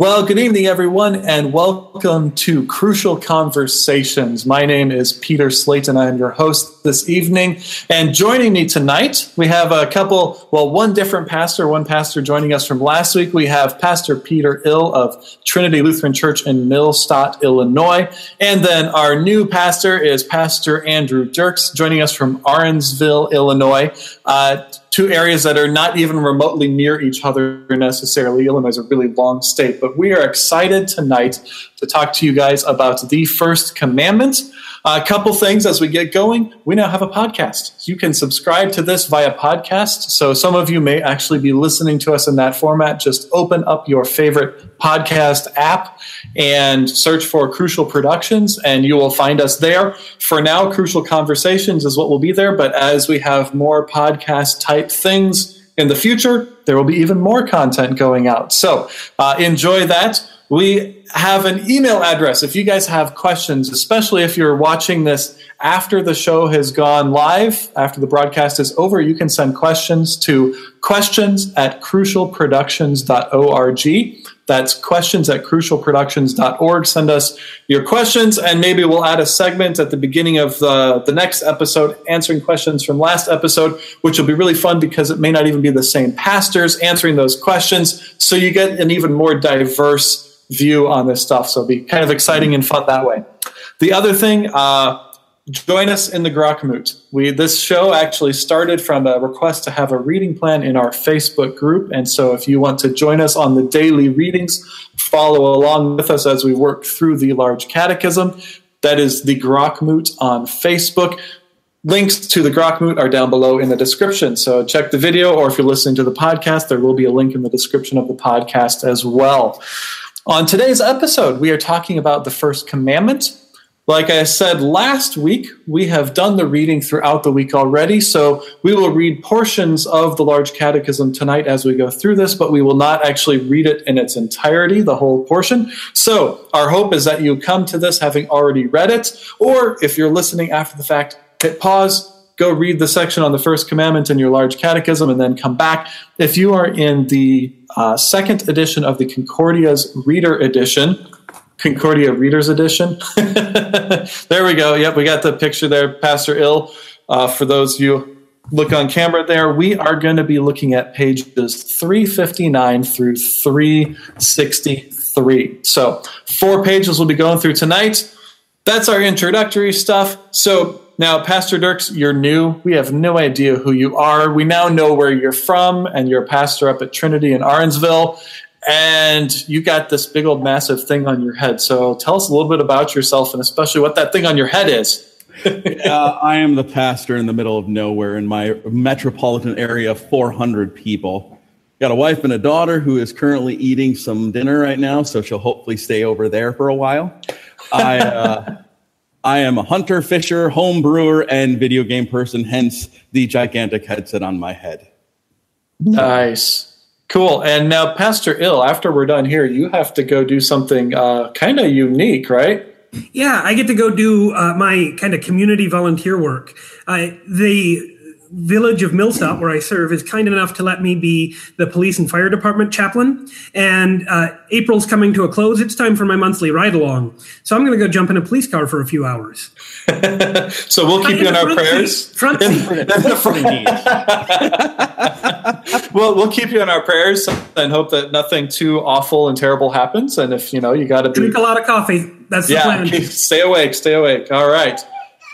Well, good evening, everyone, and welcome to Crucial Conversations. My name is Peter Slayton. I am your host this evening. And joining me tonight, we have a couple, well, one different pastor, one pastor joining us from last week. We have Pastor Peter Ill of Trinity Lutheran Church in Millstadt, Illinois. And then our new pastor is Pastor Andrew Dirks, joining us from Arenzville, Illinois. Uh, two areas that are not even remotely near each other necessarily. Illinois is a really long state, but we are excited tonight to talk to you guys about the first commandment. A couple things as we get going. We now have a podcast. You can subscribe to this via podcast. So some of you may actually be listening to us in that format. Just open up your favorite podcast app and search for Crucial Productions, and you will find us there. For now, Crucial Conversations is what will be there. But as we have more podcast type things in the future, there will be even more content going out. So uh, enjoy that. We have an email address if you guys have questions, especially if you're watching this after the show has gone live, after the broadcast is over, you can send questions to questions at crucialproductions.org. That's questions at crucialproductions.org. Send us your questions, and maybe we'll add a segment at the beginning of the, the next episode answering questions from last episode, which will be really fun because it may not even be the same pastors answering those questions. So you get an even more diverse view on this stuff. So it'll be kind of exciting and fun that way. The other thing, uh, join us in the Grokmut. We this show actually started from a request to have a reading plan in our Facebook group, and so if you want to join us on the daily readings, follow along with us as we work through the large catechism. That is the Grokmut on Facebook. Links to the Grokmut are down below in the description. So check the video, or if you're listening to the podcast, there will be a link in the description of the podcast as well. On today's episode, we are talking about the first commandment. Like I said last week, we have done the reading throughout the week already, so we will read portions of the Large Catechism tonight as we go through this, but we will not actually read it in its entirety, the whole portion. So, our hope is that you come to this having already read it, or if you're listening after the fact, hit pause, go read the section on the first commandment in your large catechism and then come back. If you are in the uh, second edition of the Concordia's Reader Edition, Concordia Readers Edition, there we go. Yep, we got the picture there, Pastor Ill. Uh, for those of you look on camera there, we are going to be looking at pages 359 through 363. So, four pages we'll be going through tonight. That's our introductory stuff. So, now, Pastor Dirks, you're new. We have no idea who you are. We now know where you're from, and you're a pastor up at Trinity in Arenzville. And you got this big old massive thing on your head. So tell us a little bit about yourself and especially what that thing on your head is. uh, I am the pastor in the middle of nowhere in my metropolitan area, of 400 people. Got a wife and a daughter who is currently eating some dinner right now, so she'll hopefully stay over there for a while. I, uh, I am a hunter, fisher, home brewer, and video game person, hence the gigantic headset on my head. Nice. Cool. And now, Pastor Ill, after we're done here, you have to go do something uh, kind of unique, right? Yeah, I get to go do uh, my kind of community volunteer work. Uh, the village of Millstadt, where I serve, is kind enough to let me be the police and fire department chaplain. And uh, April's coming to a close. It's time for my monthly ride along. So I'm going to go jump in a police car for a few hours. so we'll keep in you in our prayers. Seat. Front seat. well, we'll keep you in our prayers and hope that nothing too awful and terrible happens. And if you know, you got to drink a lot of coffee. That's the yeah, plan. Stay awake. Stay awake. All right.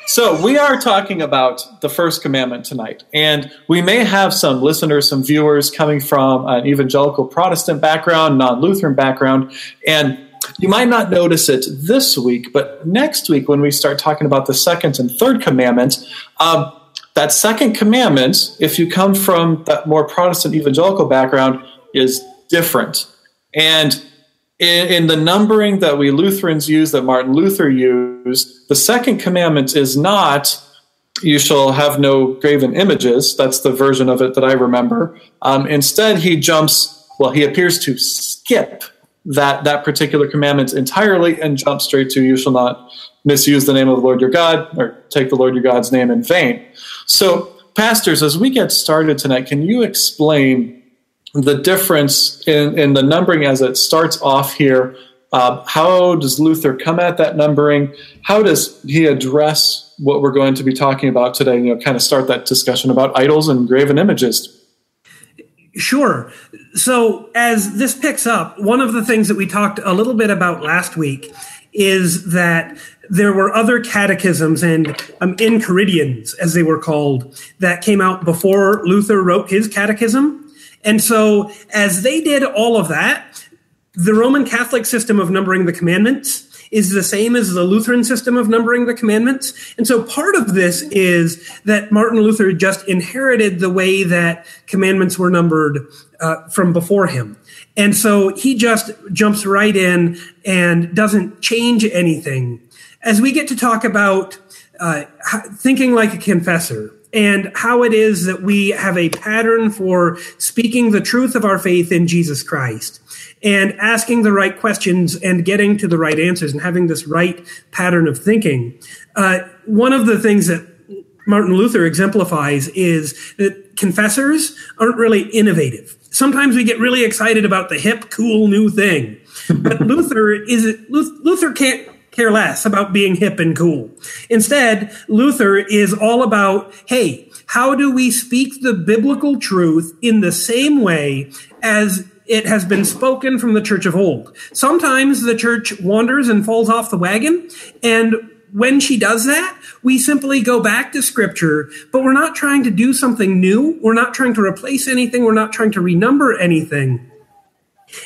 So, we are talking about the first commandment tonight, and we may have some listeners, some viewers coming from an evangelical Protestant background, non Lutheran background, and you might not notice it this week, but next week when we start talking about the second and third commandment, um, that second commandment, if you come from that more Protestant evangelical background, is different. And in, in, the numbering that we Lutherans use, that Martin Luther used, the second commandment is not "You shall have no graven images." That's the version of it that I remember. Um, instead, he jumps. Well, he appears to skip that that particular commandment entirely and jump straight to "You shall not misuse the name of the Lord your God or take the Lord your God's name in vain." So, pastors, as we get started tonight, can you explain the difference in, in the numbering as it starts off here. Uh, how does Luther come at that numbering? How does he address what we're going to be talking about today? You know, kind of start that discussion about idols and graven images. Sure. So, as this picks up, one of the things that we talked a little bit about last week is that there were other catechisms and um, enchiridions, as they were called, that came out before Luther wrote his catechism. And so, as they did all of that, the Roman Catholic system of numbering the commandments is the same as the Lutheran system of numbering the commandments. And so part of this is that Martin Luther just inherited the way that commandments were numbered uh, from before him. And so he just jumps right in and doesn't change anything. As we get to talk about uh, thinking like a confessor, and how it is that we have a pattern for speaking the truth of our faith in Jesus Christ and asking the right questions and getting to the right answers and having this right pattern of thinking. Uh, one of the things that Martin Luther exemplifies is that confessors aren't really innovative. Sometimes we get really excited about the hip, cool new thing, but Luther is Luther can't care less about being hip and cool. Instead, Luther is all about, hey, how do we speak the biblical truth in the same way as it has been spoken from the church of old? Sometimes the church wanders and falls off the wagon, and when she does that, we simply go back to scripture, but we're not trying to do something new. We're not trying to replace anything. We're not trying to renumber anything.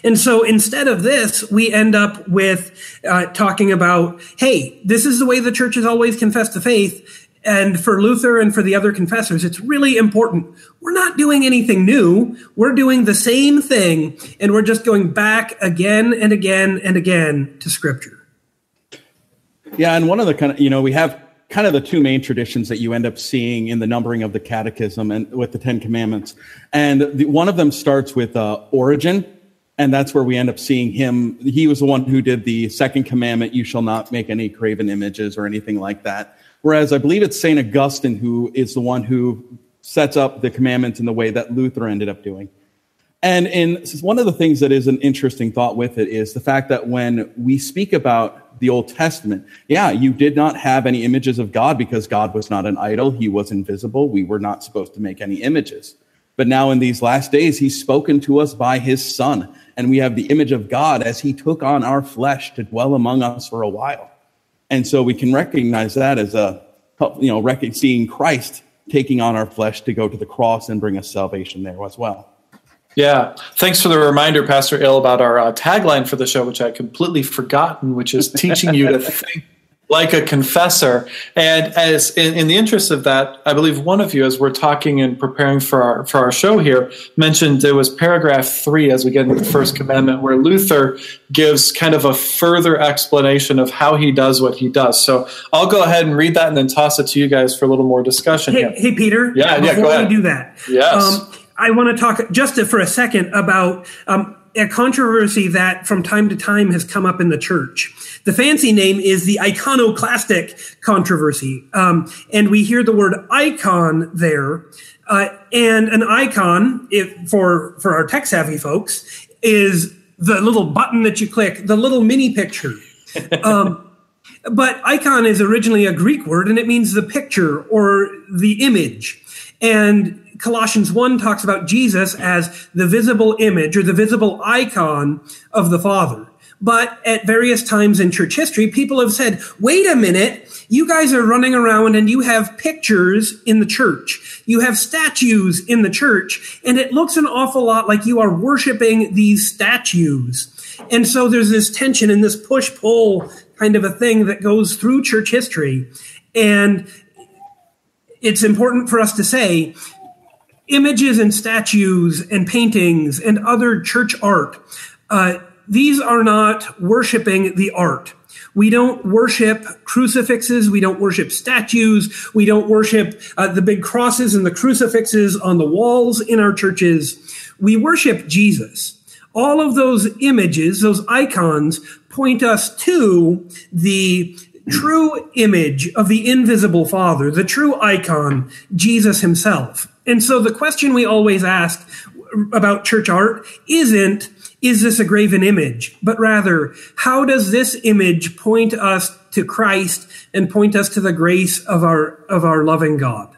And so instead of this, we end up with uh, talking about, hey, this is the way the church has always confessed the faith. And for Luther and for the other confessors, it's really important. We're not doing anything new. We're doing the same thing, and we're just going back again and again and again to Scripture. Yeah, and one of the kind of, you know, we have kind of the two main traditions that you end up seeing in the numbering of the catechism and with the Ten Commandments. And the, one of them starts with uh, Origen, and that's where we end up seeing him. He was the one who did the second commandment, you shall not make any graven images or anything like that. Whereas I believe it's St. Augustine who is the one who sets up the commandments in the way that Luther ended up doing. And in one of the things that is an interesting thought with it is the fact that when we speak about the Old Testament, yeah, you did not have any images of God because God was not an idol. He was invisible. We were not supposed to make any images. But now in these last days, he's spoken to us by his son and we have the image of God as he took on our flesh to dwell among us for a while. And so we can recognize that as a, you know, seeing Christ taking on our flesh to go to the cross and bring us salvation there as well. Yeah. Thanks for the reminder, Pastor Ill, about our uh, tagline for the show, which I completely forgotten, which is teaching you to think like a confessor. And as in, in, the interest of that, I believe one of you, as we're talking and preparing for our for our show here, mentioned it was paragraph three as we get into the first commandment, where Luther gives kind of a further explanation of how he does what he does. So I'll go ahead and read that and then toss it to you guys for a little more discussion. Hey, hey Peter. Yeah, before yeah. Go ahead. we do that, yes. Um, I want to talk just for a second about um, a controversy that from time to time has come up in the church. The fancy name is the iconoclastic controversy. Um, and we hear the word icon there. Uh, and an icon, if, for, for our tech savvy folks, is the little button that you click, the little mini picture. Um, but icon is originally a Greek word and it means the picture or the image. And Colossians 1 talks about Jesus as the visible image or the visible icon of the Father. But at various times in church history, people have said, wait a minute, you guys are running around and you have pictures in the church. You have statues in the church, and it looks an awful lot like you are worshiping these statues. And so there's this tension and this push pull kind of a thing that goes through church history. And it's important for us to say images and statues and paintings and other church art. Uh, these are not worshiping the art. We don't worship crucifixes. We don't worship statues. We don't worship uh, the big crosses and the crucifixes on the walls in our churches. We worship Jesus. All of those images, those icons, point us to the true image of the invisible Father, the true icon, Jesus himself. And so the question we always ask about church art isn't is this a graven image, but rather how does this image point us to Christ and point us to the grace of our of our loving God?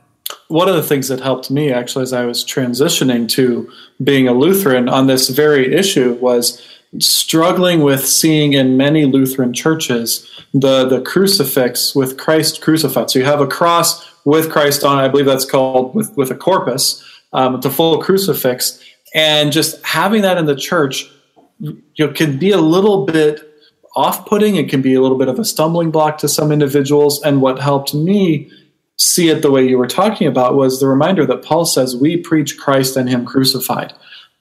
One of the things that helped me actually as I was transitioning to being a Lutheran on this very issue was struggling with seeing in many Lutheran churches the, the crucifix with Christ crucified. So you have a cross with Christ on, I believe that's called with, with a corpus, um, the full crucifix. And just having that in the church you know, can be a little bit off putting. It can be a little bit of a stumbling block to some individuals. And what helped me see it the way you were talking about was the reminder that Paul says we preach Christ and Him crucified.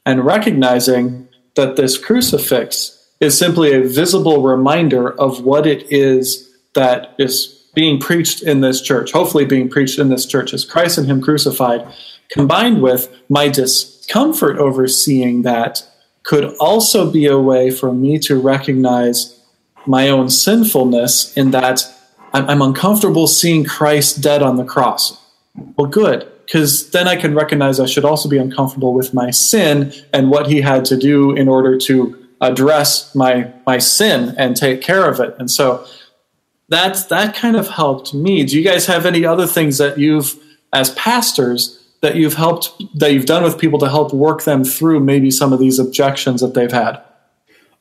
And recognizing that this crucifix is simply a visible reminder of what it is that is being preached in this church, hopefully being preached in this church, is Christ and Him crucified, combined with my discomfort over seeing that could also be a way for me to recognize my own sinfulness in that I'm uncomfortable seeing Christ dead on the cross. Well, good, because then I can recognize I should also be uncomfortable with my sin and what he had to do in order to address my my sin and take care of it. And so that's that kind of helped me. Do you guys have any other things that you've as pastors that you've helped that you've done with people to help work them through maybe some of these objections that they've had?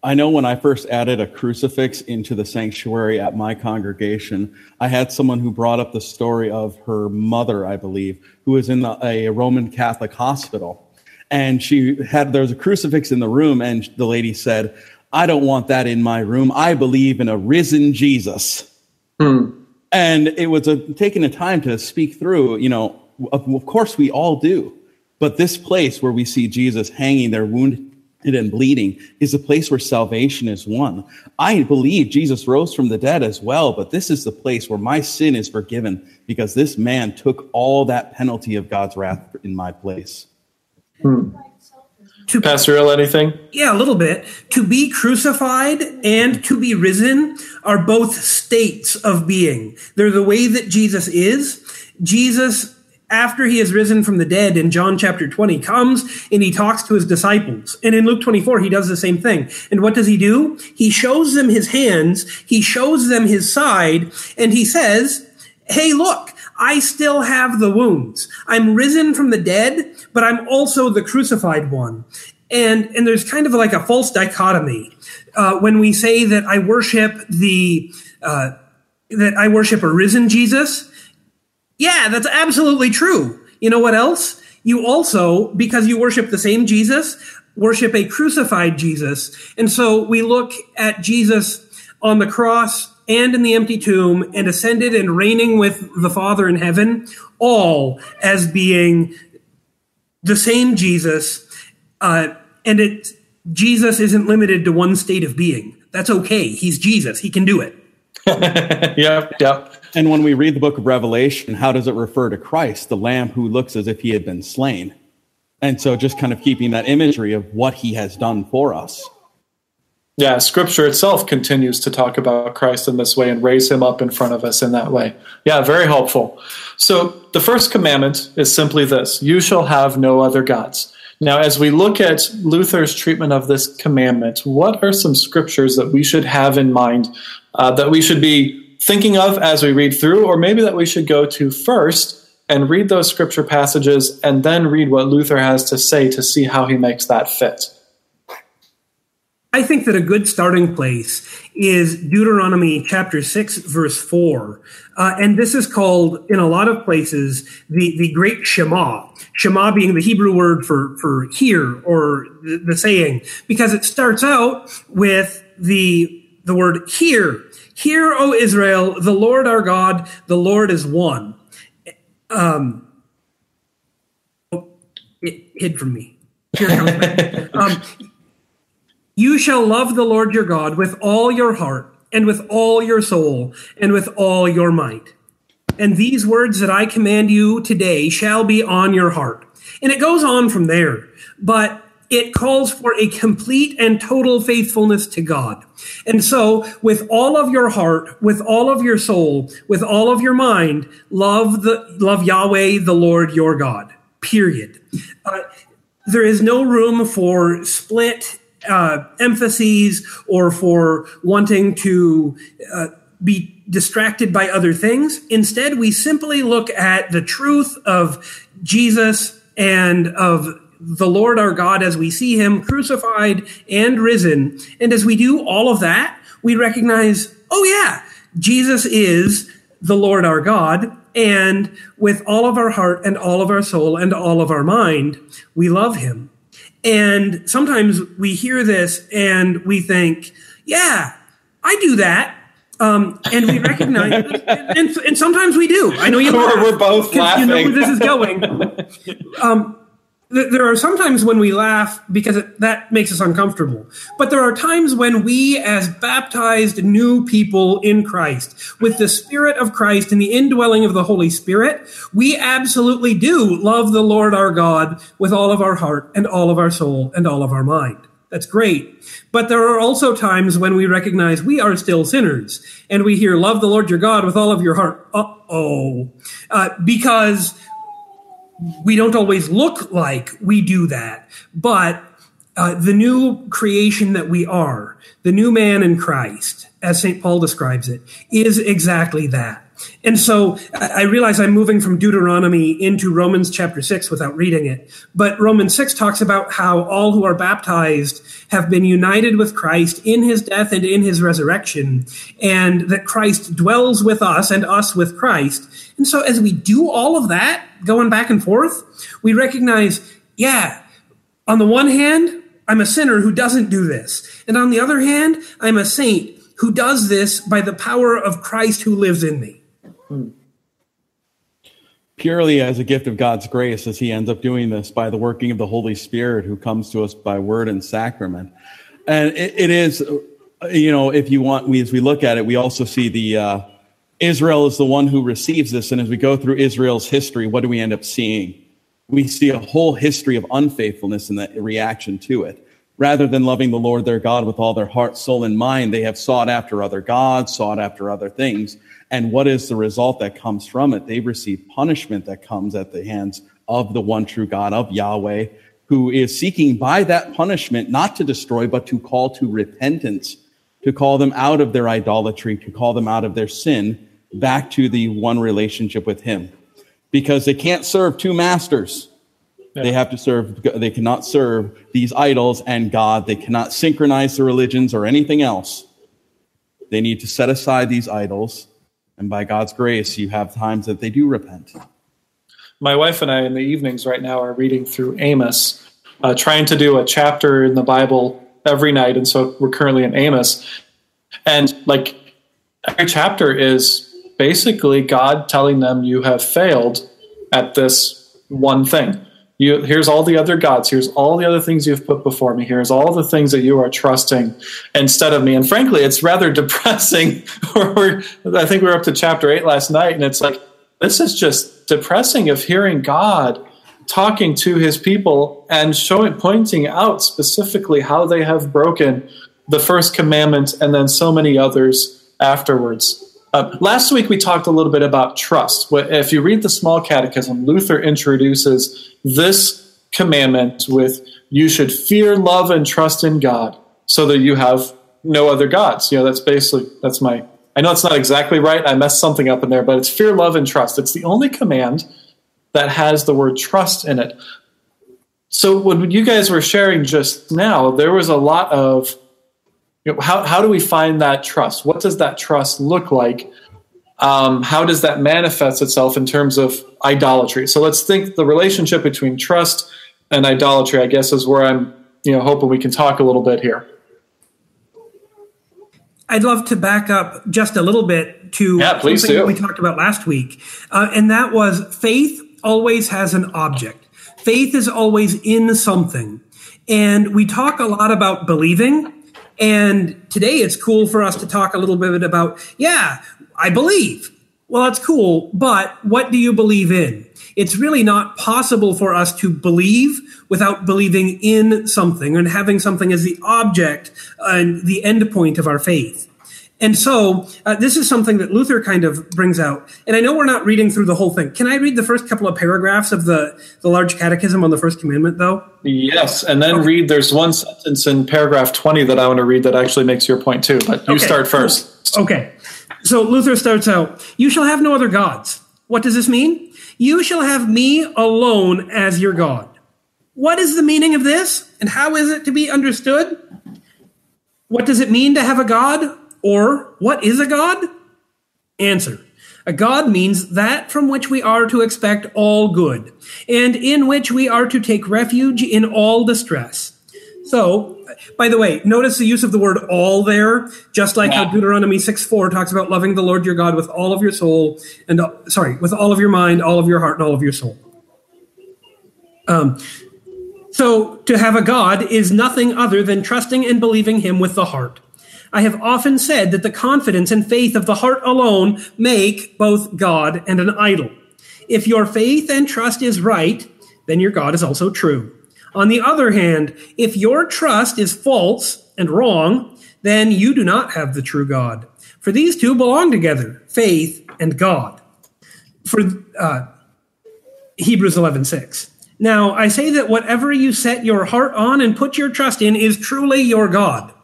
I know when I first added a crucifix into the sanctuary at my congregation, I had someone who brought up the story of her mother, I believe, who was in the, a Roman Catholic hospital. And she had, there was a crucifix in the room, and the lady said, I don't want that in my room. I believe in a risen Jesus. Hmm. And it was a, taking the time to speak through, you know, of, of course we all do. But this place where we see Jesus hanging there wounded and bleeding is a place where salvation is won. I believe Jesus rose from the dead as well, but this is the place where my sin is forgiven because this man took all that penalty of God's wrath in my place. Hmm. To, Pastor Earl, anything? Yeah, a little bit. To be crucified and to be risen are both states of being. They're the way that Jesus is. Jesus after he has risen from the dead in John chapter 20 comes and he talks to his disciples. And in Luke 24, he does the same thing. And what does he do? He shows them his hands, he shows them his side, and he says, Hey, look, I still have the wounds. I'm risen from the dead, but I'm also the crucified one. And, and there's kind of like a false dichotomy uh, when we say that I worship the, uh, that I worship a risen Jesus yeah, that's absolutely true. You know what else? You also, because you worship the same Jesus, worship a crucified Jesus. And so we look at Jesus on the cross and in the empty tomb and ascended and reigning with the Father in heaven, all as being the same Jesus. Uh, and it, Jesus isn't limited to one state of being. That's okay. He's Jesus. He can do it. yep, yep. And when we read the book of Revelation, how does it refer to Christ, the lamb who looks as if he had been slain? And so just kind of keeping that imagery of what he has done for us. Yeah, scripture itself continues to talk about Christ in this way and raise him up in front of us in that way. Yeah, very helpful. So the first commandment is simply this you shall have no other gods. Now, as we look at Luther's treatment of this commandment, what are some scriptures that we should have in mind uh, that we should be thinking of as we read through, or maybe that we should go to first and read those scripture passages and then read what Luther has to say to see how he makes that fit. I think that a good starting place is Deuteronomy chapter 6, verse 4. Uh, and this is called, in a lot of places, the, the great Shema. Shema being the Hebrew word for, for hear or the, the saying, because it starts out with the, the word hear Hear, O Israel, the Lord our God, the Lord is one. Um, it hid from me. Here comes um, you shall love the Lord your God with all your heart and with all your soul and with all your might. And these words that I command you today shall be on your heart. And it goes on from there. But it calls for a complete and total faithfulness to God. And so, with all of your heart, with all of your soul, with all of your mind, love the love Yahweh, the Lord your God. Period. Uh, there is no room for split uh, emphases or for wanting to uh, be distracted by other things. Instead, we simply look at the truth of Jesus and of the Lord our God as we see him crucified and risen. And as we do all of that, we recognize, oh yeah, Jesus is the Lord our God. And with all of our heart and all of our soul and all of our mind, we love him. And sometimes we hear this and we think, yeah, I do that. Um, and we recognize, and, and, sometimes we do. I know you. We're, we're both laughing. You know where this is going. Um, there are sometimes when we laugh because it, that makes us uncomfortable. But there are times when we, as baptized new people in Christ, with the Spirit of Christ and the indwelling of the Holy Spirit, we absolutely do love the Lord our God with all of our heart and all of our soul and all of our mind. That's great. But there are also times when we recognize we are still sinners and we hear, love the Lord your God with all of your heart. Uh-oh. Uh, because we don't always look like we do that, but uh, the new creation that we are, the new man in Christ, as St. Paul describes it, is exactly that. And so I realize I'm moving from Deuteronomy into Romans chapter 6 without reading it. But Romans 6 talks about how all who are baptized have been united with Christ in his death and in his resurrection, and that Christ dwells with us and us with Christ. And so as we do all of that, going back and forth, we recognize, yeah, on the one hand, I'm a sinner who doesn't do this. And on the other hand, I'm a saint who does this by the power of Christ who lives in me. Purely as a gift of God's grace, as he ends up doing this by the working of the Holy Spirit who comes to us by word and sacrament. And it, it is, you know, if you want, we, as we look at it, we also see the, uh, Israel is the one who receives this. And as we go through Israel's history, what do we end up seeing? We see a whole history of unfaithfulness and the reaction to it. Rather than loving the Lord their God with all their heart, soul, and mind, they have sought after other gods, sought after other things. And what is the result that comes from it? They receive punishment that comes at the hands of the one true God, of Yahweh, who is seeking by that punishment not to destroy, but to call to repentance, to call them out of their idolatry, to call them out of their sin, back to the one relationship with him because they can't serve two masters. Yeah. They have to serve, they cannot serve these idols and God. They cannot synchronize the religions or anything else. They need to set aside these idols. And by God's grace, you have times that they do repent. My wife and I, in the evenings right now, are reading through Amos, uh, trying to do a chapter in the Bible every night. And so we're currently in Amos. And like every chapter is basically God telling them, You have failed at this one thing. You, here's all the other gods. Here's all the other things you've put before me. Here's all the things that you are trusting instead of me. And frankly, it's rather depressing. I think we were up to chapter eight last night, and it's like, this is just depressing of hearing God talking to his people and showing, pointing out specifically how they have broken the first commandment and then so many others afterwards. Uh, last week we talked a little bit about trust. If you read the Small Catechism, Luther introduces this commandment with "You should fear, love, and trust in God, so that you have no other gods." You know, that's basically that's my. I know it's not exactly right. I messed something up in there, but it's fear, love, and trust. It's the only command that has the word trust in it. So when you guys were sharing just now, there was a lot of you know, how, how do we find that trust? What does that trust look like? Um, how does that manifest itself in terms of idolatry? So let's think the relationship between trust and idolatry, I guess, is where I'm you know, hoping we can talk a little bit here. I'd love to back up just a little bit to yeah, something do. that we talked about last week, uh, and that was faith always has an object. Faith is always in something, and we talk a lot about believing and today it's cool for us to talk a little bit about, yeah, I believe. Well, that's cool, but what do you believe in? It's really not possible for us to believe without believing in something and having something as the object and the end point of our faith. And so uh, this is something that Luther kind of brings out. And I know we're not reading through the whole thing. Can I read the first couple of paragraphs of the, the large catechism on the first commandment, though? Yes. And then okay. read, there's one sentence in paragraph 20 that I want to read that actually makes your point too. But you okay. start first. Okay. So Luther starts out You shall have no other gods. What does this mean? You shall have me alone as your God. What is the meaning of this? And how is it to be understood? What does it mean to have a God? Or what is a God? Answer. A God means that from which we are to expect all good, and in which we are to take refuge in all distress. So, by the way, notice the use of the word all there, just like yeah. how Deuteronomy 6 4 talks about loving the Lord your God with all of your soul, and uh, sorry, with all of your mind, all of your heart, and all of your soul. Um, so, to have a God is nothing other than trusting and believing Him with the heart. I have often said that the confidence and faith of the heart alone make both God and an idol. If your faith and trust is right, then your God is also true. On the other hand, if your trust is false and wrong, then you do not have the true God. For these two belong together, faith and God. For uh, Hebrews 11 6. Now, I say that whatever you set your heart on and put your trust in is truly your God.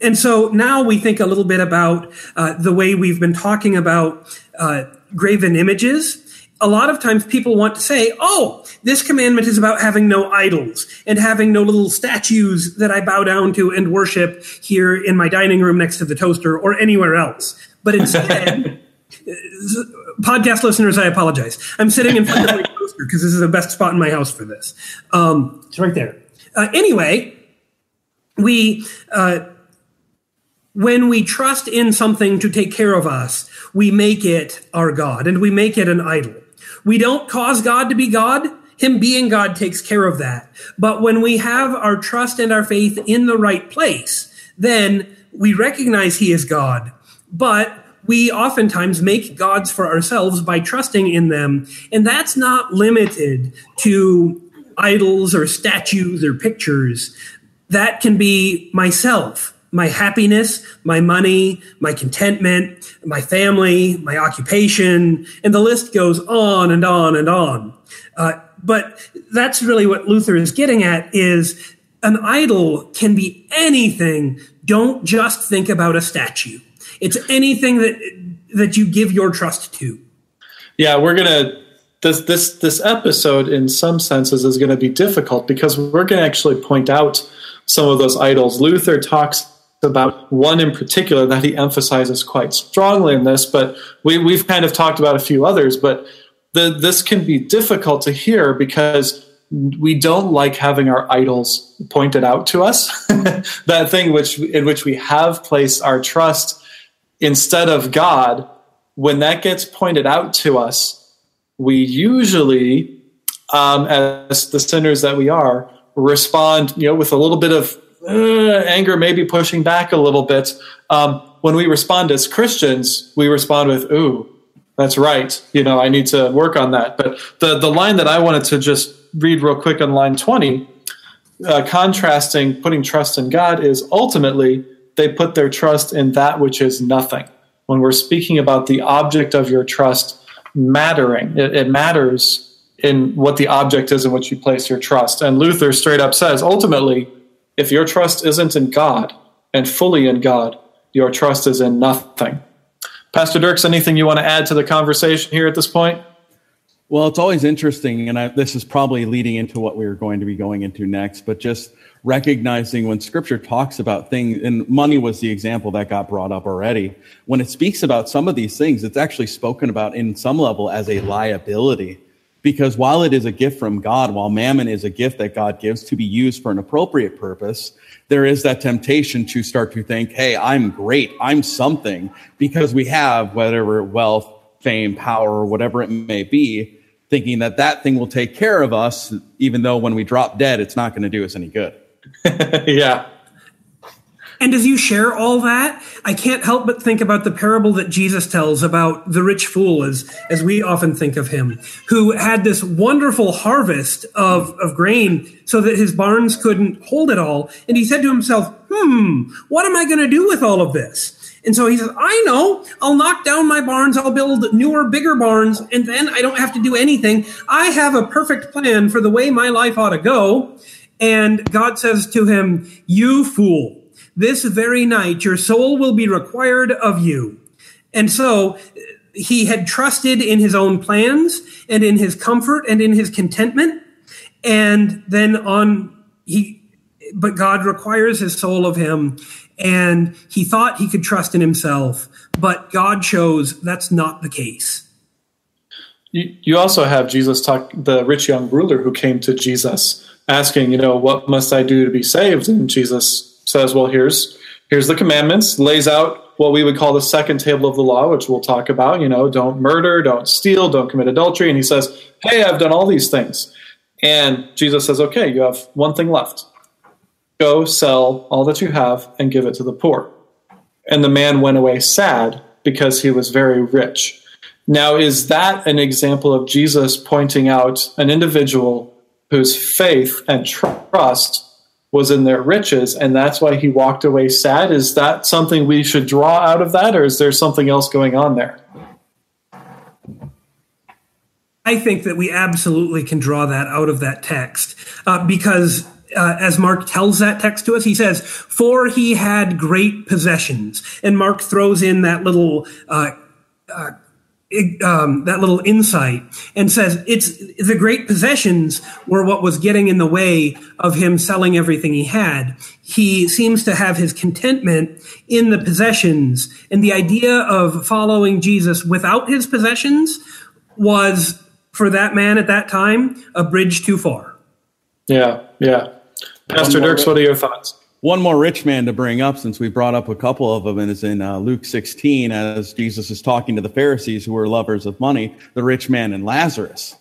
And so now we think a little bit about uh, the way we've been talking about uh, graven images. A lot of times people want to say, oh, this commandment is about having no idols and having no little statues that I bow down to and worship here in my dining room next to the toaster or anywhere else. But instead, podcast listeners, I apologize. I'm sitting in front of my toaster because this is the best spot in my house for this. Um, it's right there. Uh, anyway, we uh, when we trust in something to take care of us, we make it our God and we make it an idol. We don't cause God to be God. Him being God takes care of that. But when we have our trust and our faith in the right place, then we recognize He is God. But we oftentimes make gods for ourselves by trusting in them. And that's not limited to idols or statues or pictures. That can be myself my happiness, my money, my contentment, my family, my occupation, and the list goes on and on and on. Uh, but that's really what Luther is getting at is an idol can be anything. Don't just think about a statue. It's anything that that you give your trust to. Yeah, we're gonna this this this episode in some senses is going to be difficult because we're going to actually point out some of those idols. Luther talks about one in particular that he emphasizes quite strongly in this, but we, we've kind of talked about a few others. But the, this can be difficult to hear because we don't like having our idols pointed out to us. that thing which in which we have placed our trust instead of God, when that gets pointed out to us, we usually, um, as the sinners that we are, respond, you know, with a little bit of uh, anger maybe pushing back a little bit. Um, when we respond as Christians, we respond with, ooh, that's right. You know, I need to work on that. But the, the line that I wanted to just read real quick on line 20, uh, contrasting putting trust in God is ultimately they put their trust in that which is nothing. When we're speaking about the object of your trust mattering, it, it matters in what the object is in which you place your trust. And Luther straight up says, ultimately, if your trust isn't in God and fully in God, your trust is in nothing. Pastor Dirks, anything you want to add to the conversation here at this point? Well, it's always interesting, and I, this is probably leading into what we are going to be going into next, but just recognizing when scripture talks about things, and money was the example that got brought up already. When it speaks about some of these things, it's actually spoken about in some level as a liability. Because while it is a gift from God, while mammon is a gift that God gives to be used for an appropriate purpose, there is that temptation to start to think, hey, I'm great, I'm something, because we have whatever wealth, fame, power, or whatever it may be, thinking that that thing will take care of us, even though when we drop dead, it's not going to do us any good. yeah. And as you share all that, I can't help but think about the parable that Jesus tells about the rich fool, as, as we often think of him, who had this wonderful harvest of, of grain so that his barns couldn't hold it all. And he said to himself, hmm, what am I going to do with all of this? And so he says, I know, I'll knock down my barns, I'll build newer, bigger barns, and then I don't have to do anything. I have a perfect plan for the way my life ought to go. And God says to him, You fool, this very night your soul will be required of you. And so he had trusted in his own plans and in his comfort and in his contentment. And then on, he, but God requires his soul of him and he thought he could trust in himself, but God shows that's not the case. You, also have Jesus talk the rich young ruler who came to Jesus asking, you know, what must I do to be saved? And Jesus says, well, here's here's the commandments, lays out what we would call the second table of the law, which we'll talk about, you know, don't murder, don't steal, don't commit adultery. And he says, Hey, I've done all these things. And Jesus says, Okay, you have one thing left Go sell all that you have and give it to the poor. And the man went away sad because he was very rich. Now, is that an example of Jesus pointing out an individual whose faith and trust was in their riches and that's why he walked away sad? Is that something we should draw out of that, or is there something else going on there? I think that we absolutely can draw that out of that text uh, because uh, as Mark tells that text to us, he says, "For he had great possessions," and Mark throws in that little. Uh, uh, um, that little insight and says it's the great possessions were what was getting in the way of him selling everything he had. He seems to have his contentment in the possessions, and the idea of following Jesus without his possessions was, for that man at that time, a bridge too far. Yeah, yeah. Pastor Dirks, what are your thoughts? One more rich man to bring up, since we brought up a couple of them, and is in uh, Luke 16, as Jesus is talking to the Pharisees who were lovers of money, the rich man and Lazarus.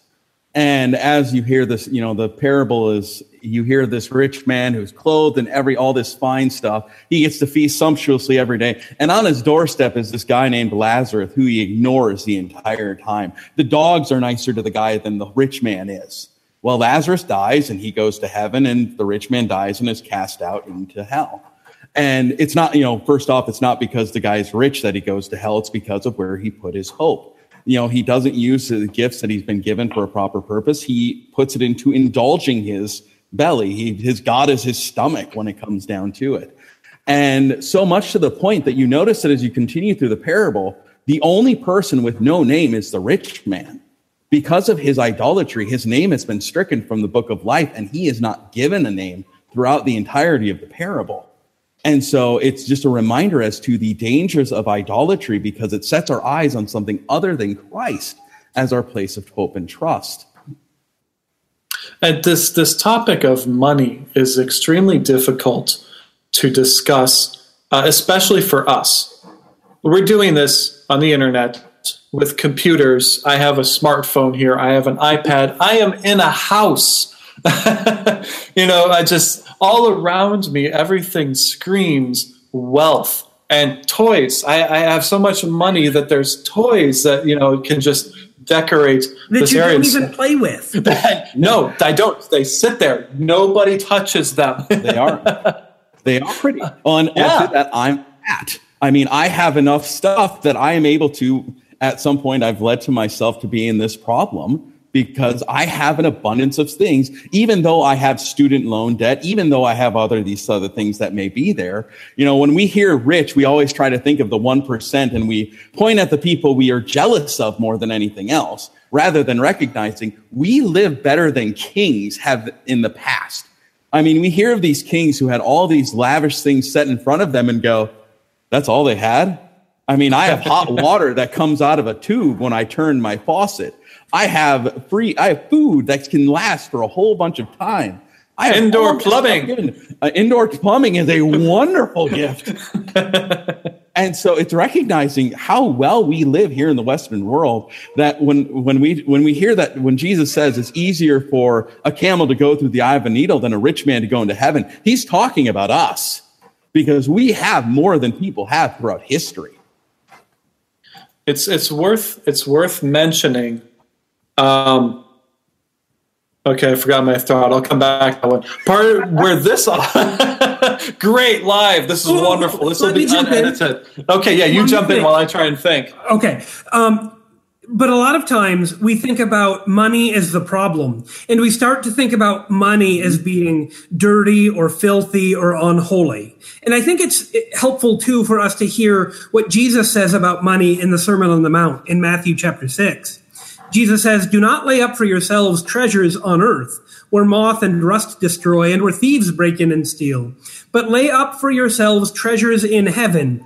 And as you hear this, you know, the parable is you hear this rich man who's clothed in every all this fine stuff. He gets to feast sumptuously every day. And on his doorstep is this guy named Lazarus who he ignores the entire time. The dogs are nicer to the guy than the rich man is. Well, Lazarus dies and he goes to heaven, and the rich man dies and is cast out into hell. And it's not, you know, first off, it's not because the guy's rich that he goes to hell. It's because of where he put his hope. You know, he doesn't use the gifts that he's been given for a proper purpose. He puts it into indulging his belly. He, his God is his stomach when it comes down to it. And so much to the point that you notice that as you continue through the parable, the only person with no name is the rich man. Because of his idolatry, his name has been stricken from the book of life, and he is not given a name throughout the entirety of the parable. And so it's just a reminder as to the dangers of idolatry because it sets our eyes on something other than Christ as our place of hope and trust. And this this topic of money is extremely difficult to discuss, uh, especially for us. We're doing this on the internet with computers. I have a smartphone here. I have an iPad. I am in a house. you know, I just all around me, everything screams wealth and toys. I, I, have so much money that there's toys that you know can just decorate that this you area. don't even play with. no, I don't. They sit there. Nobody touches them. they are. They are pretty. On yeah. that I'm at. I mean, I have enough stuff that I am able to at some point I've led to myself to be in this problem because I have an abundance of things, even though I have student loan debt, even though I have other these other things that may be there. You know, when we hear rich, we always try to think of the 1% and we point at the people we are jealous of more than anything else, rather than recognizing we live better than kings have in the past. I mean, we hear of these kings who had all these lavish things set in front of them and go, that's all they had? I mean, I have hot water that comes out of a tube when I turn my faucet. I have free, I have food that can last for a whole bunch of time. I have indoor plumbing. Uh, indoor plumbing is a wonderful gift. and so it's recognizing how well we live here in the Western world that when, when we, when we hear that, when Jesus says it's easier for a camel to go through the eye of a needle than a rich man to go into heaven, he's talking about us because we have more than people have throughout history it's it's worth it's worth mentioning. Um, okay, I forgot my thought. I'll come back to that one. Part where this all, Great live. This is oh, wonderful. This will be unedited. Okay, yeah, you One jump thing. in while I try and think. Okay. Um, but a lot of times we think about money as the problem and we start to think about money as being dirty or filthy or unholy. And I think it's helpful too for us to hear what Jesus says about money in the Sermon on the Mount in Matthew chapter 6. Jesus says, Do not lay up for yourselves treasures on earth where moth and rust destroy and where thieves break in and steal, but lay up for yourselves treasures in heaven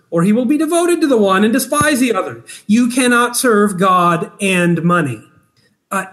or he will be devoted to the one and despise the other. You cannot serve God and money. Uh,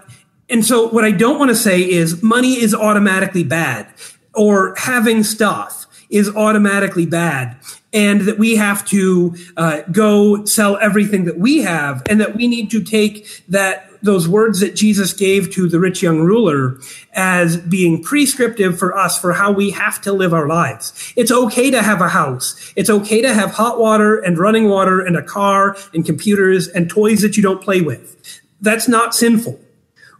and so, what I don't want to say is money is automatically bad, or having stuff is automatically bad, and that we have to uh, go sell everything that we have, and that we need to take that those words that Jesus gave to the rich young ruler as being prescriptive for us for how we have to live our lives. It's okay to have a house. It's okay to have hot water and running water and a car and computers and toys that you don't play with. That's not sinful.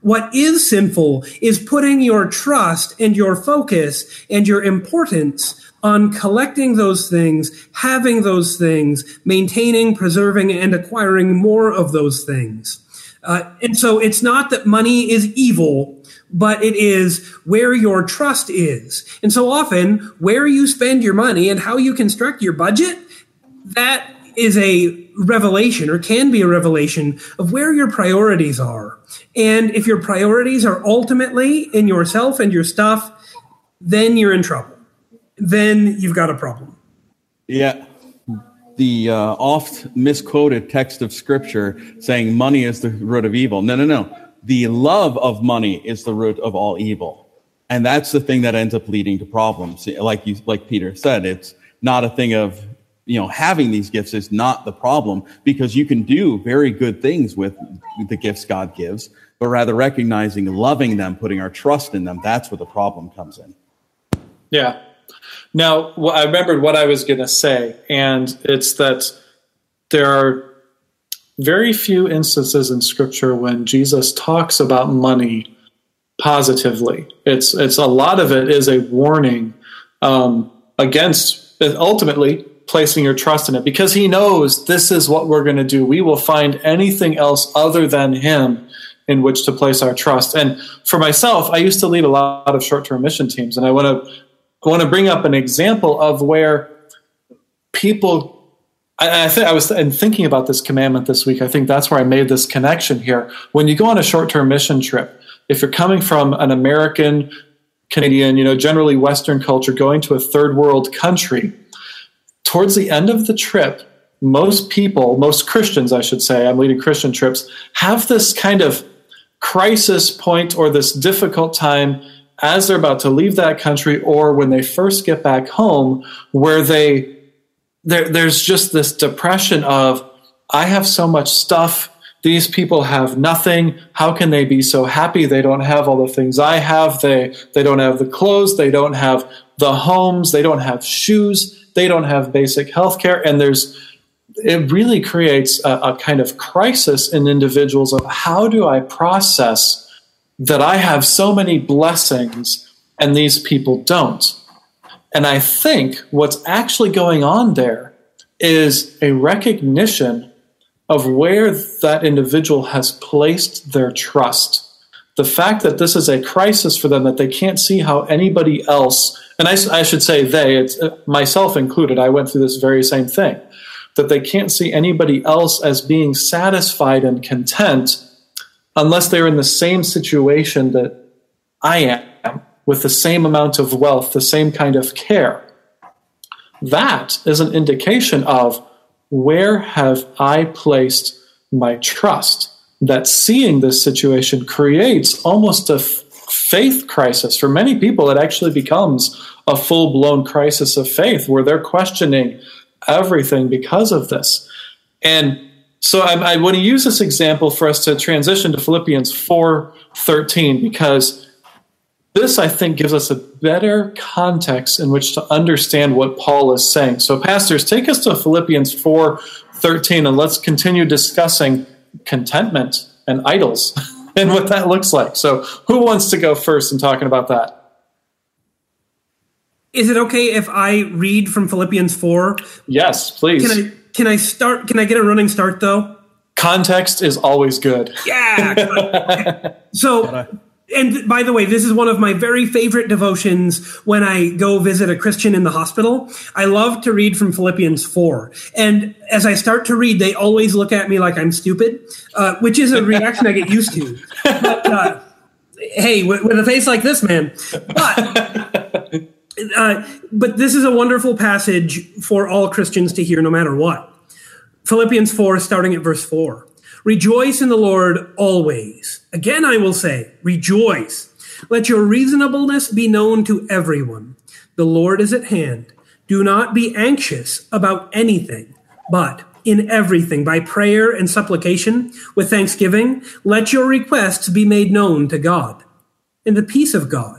What is sinful is putting your trust and your focus and your importance on collecting those things, having those things, maintaining, preserving, and acquiring more of those things. Uh, and so it's not that money is evil, but it is where your trust is. And so often, where you spend your money and how you construct your budget, that is a revelation or can be a revelation of where your priorities are. And if your priorities are ultimately in yourself and your stuff, then you're in trouble. Then you've got a problem. Yeah the uh, oft misquoted text of scripture saying money is the root of evil. No, no, no. The love of money is the root of all evil. And that's the thing that ends up leading to problems. Like you, like Peter said, it's not a thing of, you know, having these gifts is not the problem because you can do very good things with the gifts God gives, but rather recognizing, loving them, putting our trust in them. That's where the problem comes in. Yeah. Now, I remembered what I was going to say, and it's that there are very few instances in Scripture when Jesus talks about money positively. It's it's a lot of it is a warning um, against ultimately placing your trust in it because he knows this is what we're going to do. We will find anything else other than him in which to place our trust. And for myself, I used to lead a lot of short-term mission teams, and I want to I want to bring up an example of where people. I, I think I was in thinking about this commandment this week. I think that's where I made this connection here. When you go on a short-term mission trip, if you're coming from an American, Canadian, you know, generally Western culture, going to a third world country, towards the end of the trip, most people, most Christians, I should say, I'm leading Christian trips, have this kind of crisis point or this difficult time as they're about to leave that country or when they first get back home where they there, there's just this depression of i have so much stuff. These people have nothing. How can they be so happy? They don't have all the things i have. They they don't have the clothes. They don't have the homes. They don't have shoes. They don't have basic health care and there's it really creates a, a kind of crisis in individuals of how do i process that I have so many blessings and these people don't. And I think what's actually going on there is a recognition of where that individual has placed their trust. The fact that this is a crisis for them, that they can't see how anybody else, and I, I should say they, it's uh, myself included, I went through this very same thing, that they can't see anybody else as being satisfied and content unless they're in the same situation that I am, with the same amount of wealth, the same kind of care. That is an indication of where have I placed my trust? That seeing this situation creates almost a faith crisis. For many people, it actually becomes a full blown crisis of faith where they're questioning everything because of this. And so I, I want to use this example for us to transition to Philippians 4 13 because this, I think, gives us a better context in which to understand what Paul is saying. So, pastors, take us to Philippians 4 13 and let's continue discussing contentment and idols and what that looks like. So, who wants to go first in talking about that? Is it okay if I read from Philippians 4? Yes, please. Can I can I start can I get a running start though? Context is always good. Yeah. so and by the way, this is one of my very favorite devotions when I go visit a Christian in the hospital. I love to read from Philippians 4. And as I start to read, they always look at me like I'm stupid, uh, which is a reaction I get used to. But, uh, hey, with, with, a face like this, man. But, uh, but this is a wonderful passage for all Christians to hear no matter what. Philippians 4, starting at verse 4. Rejoice in the Lord always. Again, I will say, rejoice. Let your reasonableness be known to everyone. The Lord is at hand. Do not be anxious about anything, but in everything, by prayer and supplication, with thanksgiving, let your requests be made known to God. And the peace of God,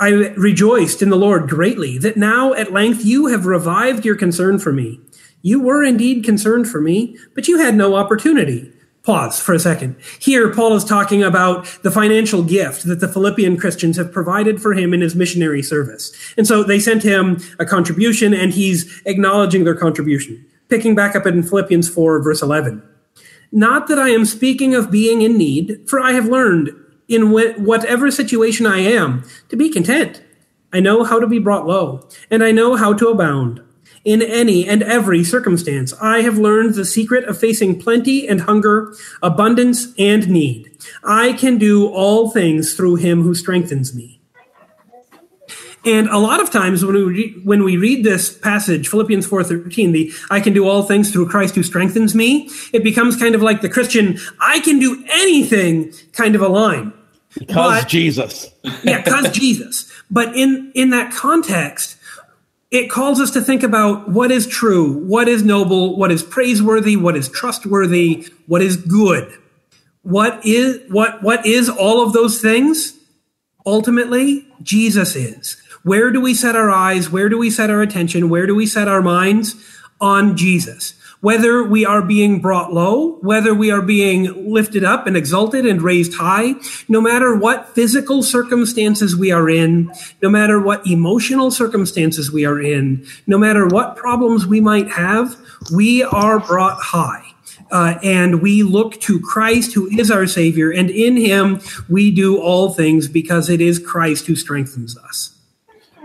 I rejoiced in the Lord greatly that now at length you have revived your concern for me. You were indeed concerned for me, but you had no opportunity. Pause for a second. Here, Paul is talking about the financial gift that the Philippian Christians have provided for him in his missionary service. And so they sent him a contribution, and he's acknowledging their contribution. Picking back up in Philippians 4, verse 11. Not that I am speaking of being in need, for I have learned in whatever situation I am to be content. I know how to be brought low, and I know how to abound in any and every circumstance. I have learned the secret of facing plenty and hunger, abundance and need. I can do all things through him who strengthens me. And a lot of times when we re- when we read this passage, Philippians 4:13, the I can do all things through Christ who strengthens me, it becomes kind of like the Christian I can do anything kind of a line. Because but, Jesus. yeah, because Jesus. But in in that context, it calls us to think about what is true, what is noble, what is praiseworthy, what is trustworthy, what is good. What is what what is all of those things? Ultimately, Jesus is. Where do we set our eyes? Where do we set our attention? Where do we set our minds? On Jesus whether we are being brought low, whether we are being lifted up and exalted and raised high, no matter what physical circumstances we are in, no matter what emotional circumstances we are in, no matter what problems we might have, we are brought high. Uh, and we look to Christ, who is our Savior, and in Him we do all things because it is Christ who strengthens us.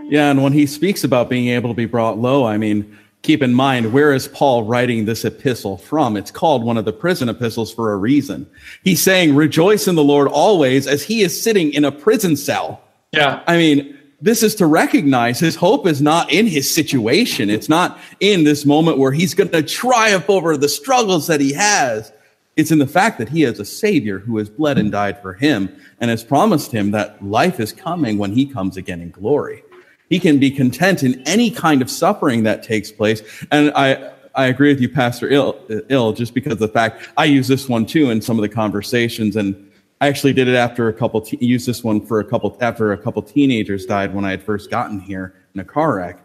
Yeah, and when he speaks about being able to be brought low, I mean, keep in mind, where is Paul writing this epistle from? It's called one of the prison epistles for a reason. He's saying, rejoice in the Lord always as he is sitting in a prison cell. Yeah. I mean, this is to recognize his hope is not in his situation. It's not in this moment where he's going to triumph over the struggles that he has. It's in the fact that he has a savior who has bled and died for him and has promised him that life is coming when he comes again in glory. He can be content in any kind of suffering that takes place. And I, I agree with you, Pastor Ill, Ill, just because of the fact I use this one too in some of the conversations. And I actually did it after a couple, te- used this one for a couple, after a couple teenagers died when I had first gotten here in a car wreck.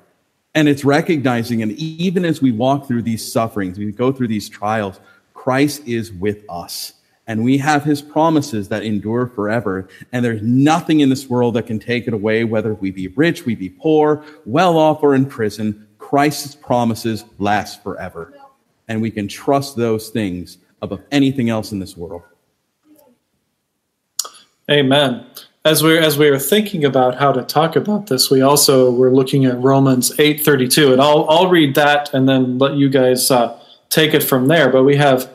And it's recognizing, and even as we walk through these sufferings, we go through these trials, Christ is with us and we have his promises that endure forever. And there's nothing in this world that can take it away, whether we be rich, we be poor, well off, or in prison. Christ's promises last forever. And we can trust those things above anything else in this world. Amen. As we as we were thinking about how to talk about this, we also were looking at Romans eight thirty two, and I'll I'll read that and then let you guys uh, take it from there. But we have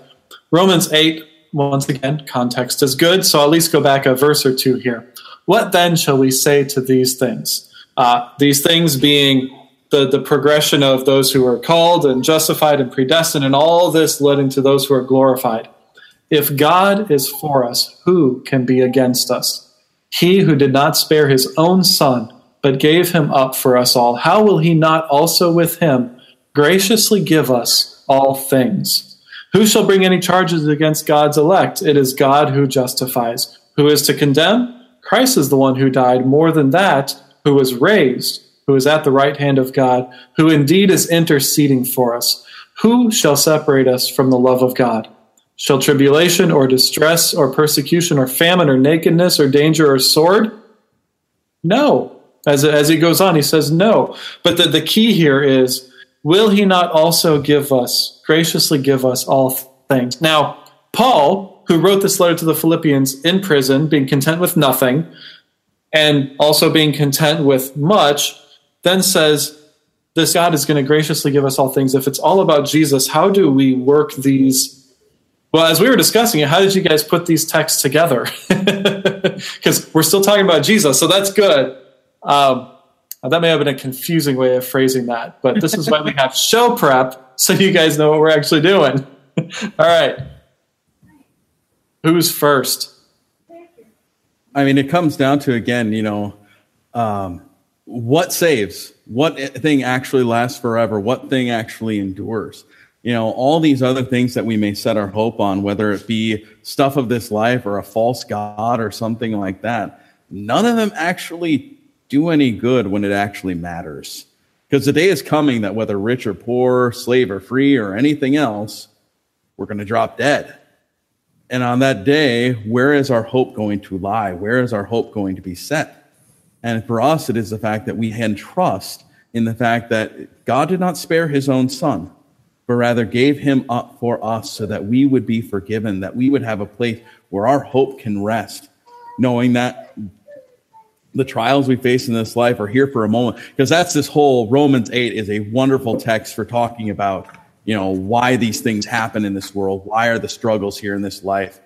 Romans 8, once again, context is good. So I'll at least go back a verse or two here. What then shall we say to these things? Uh, these things being the, the progression of those who are called and justified and predestined, and all this leading to those who are glorified. If God is for us, who can be against us? He who did not spare his own son, but gave him up for us all, how will he not also with him graciously give us all things? Who shall bring any charges against God's elect? It is God who justifies. Who is to condemn? Christ is the one who died, more than that, who was raised, who is at the right hand of God, who indeed is interceding for us. Who shall separate us from the love of God? Shall tribulation or distress or persecution or famine or nakedness or danger or sword? No. As, as he goes on, he says no. But the, the key here is will he not also give us, graciously give us all things? Now, Paul, who wrote this letter to the Philippians in prison, being content with nothing, and also being content with much, then says, This God is going to graciously give us all things. If it's all about Jesus, how do we work these? Well, as we were discussing it, how did you guys put these texts together? Because we're still talking about Jesus, so that's good. Um, that may have been a confusing way of phrasing that, but this is why we have show prep, so you guys know what we're actually doing. all right. Who's first? I mean, it comes down to again, you know, um, what saves? What thing actually lasts forever? What thing actually endures? You know, all these other things that we may set our hope on, whether it be stuff of this life or a false god or something like that, none of them actually do any good when it actually matters. Because the day is coming that whether rich or poor, slave or free, or anything else, we're going to drop dead. And on that day, where is our hope going to lie? Where is our hope going to be set? And for us, it is the fact that we can trust in the fact that God did not spare his own son, but rather gave him up for us so that we would be forgiven, that we would have a place where our hope can rest, knowing that the trials we face in this life are here for a moment. Because that's this whole Romans 8 is a wonderful text for talking about you know, why these things happen in this world. Why are the struggles here in this life?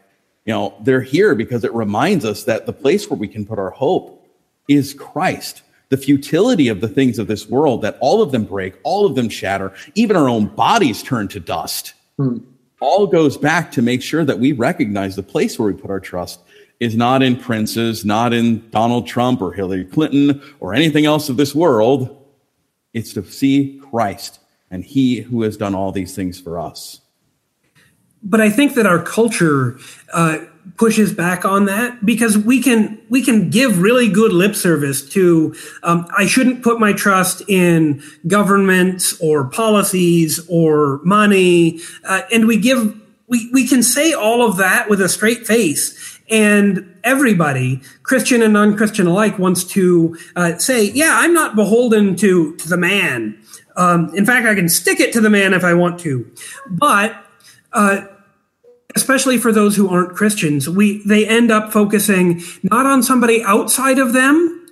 You know, they're here because it reminds us that the place where we can put our hope is Christ. The futility of the things of this world, that all of them break, all of them shatter, even our own bodies turn to dust. Hmm. All goes back to make sure that we recognize the place where we put our trust is not in princes, not in Donald Trump or Hillary Clinton or anything else of this world. It's to see Christ and he who has done all these things for us. But I think that our culture uh, pushes back on that because we can we can give really good lip service to um, I shouldn't put my trust in governments or policies or money, uh, and we give we we can say all of that with a straight face, and everybody, Christian and non-Christian alike, wants to uh, say, "Yeah, I'm not beholden to to the man." Um, in fact, I can stick it to the man if I want to. But uh, especially for those who aren't Christians, we they end up focusing not on somebody outside of them,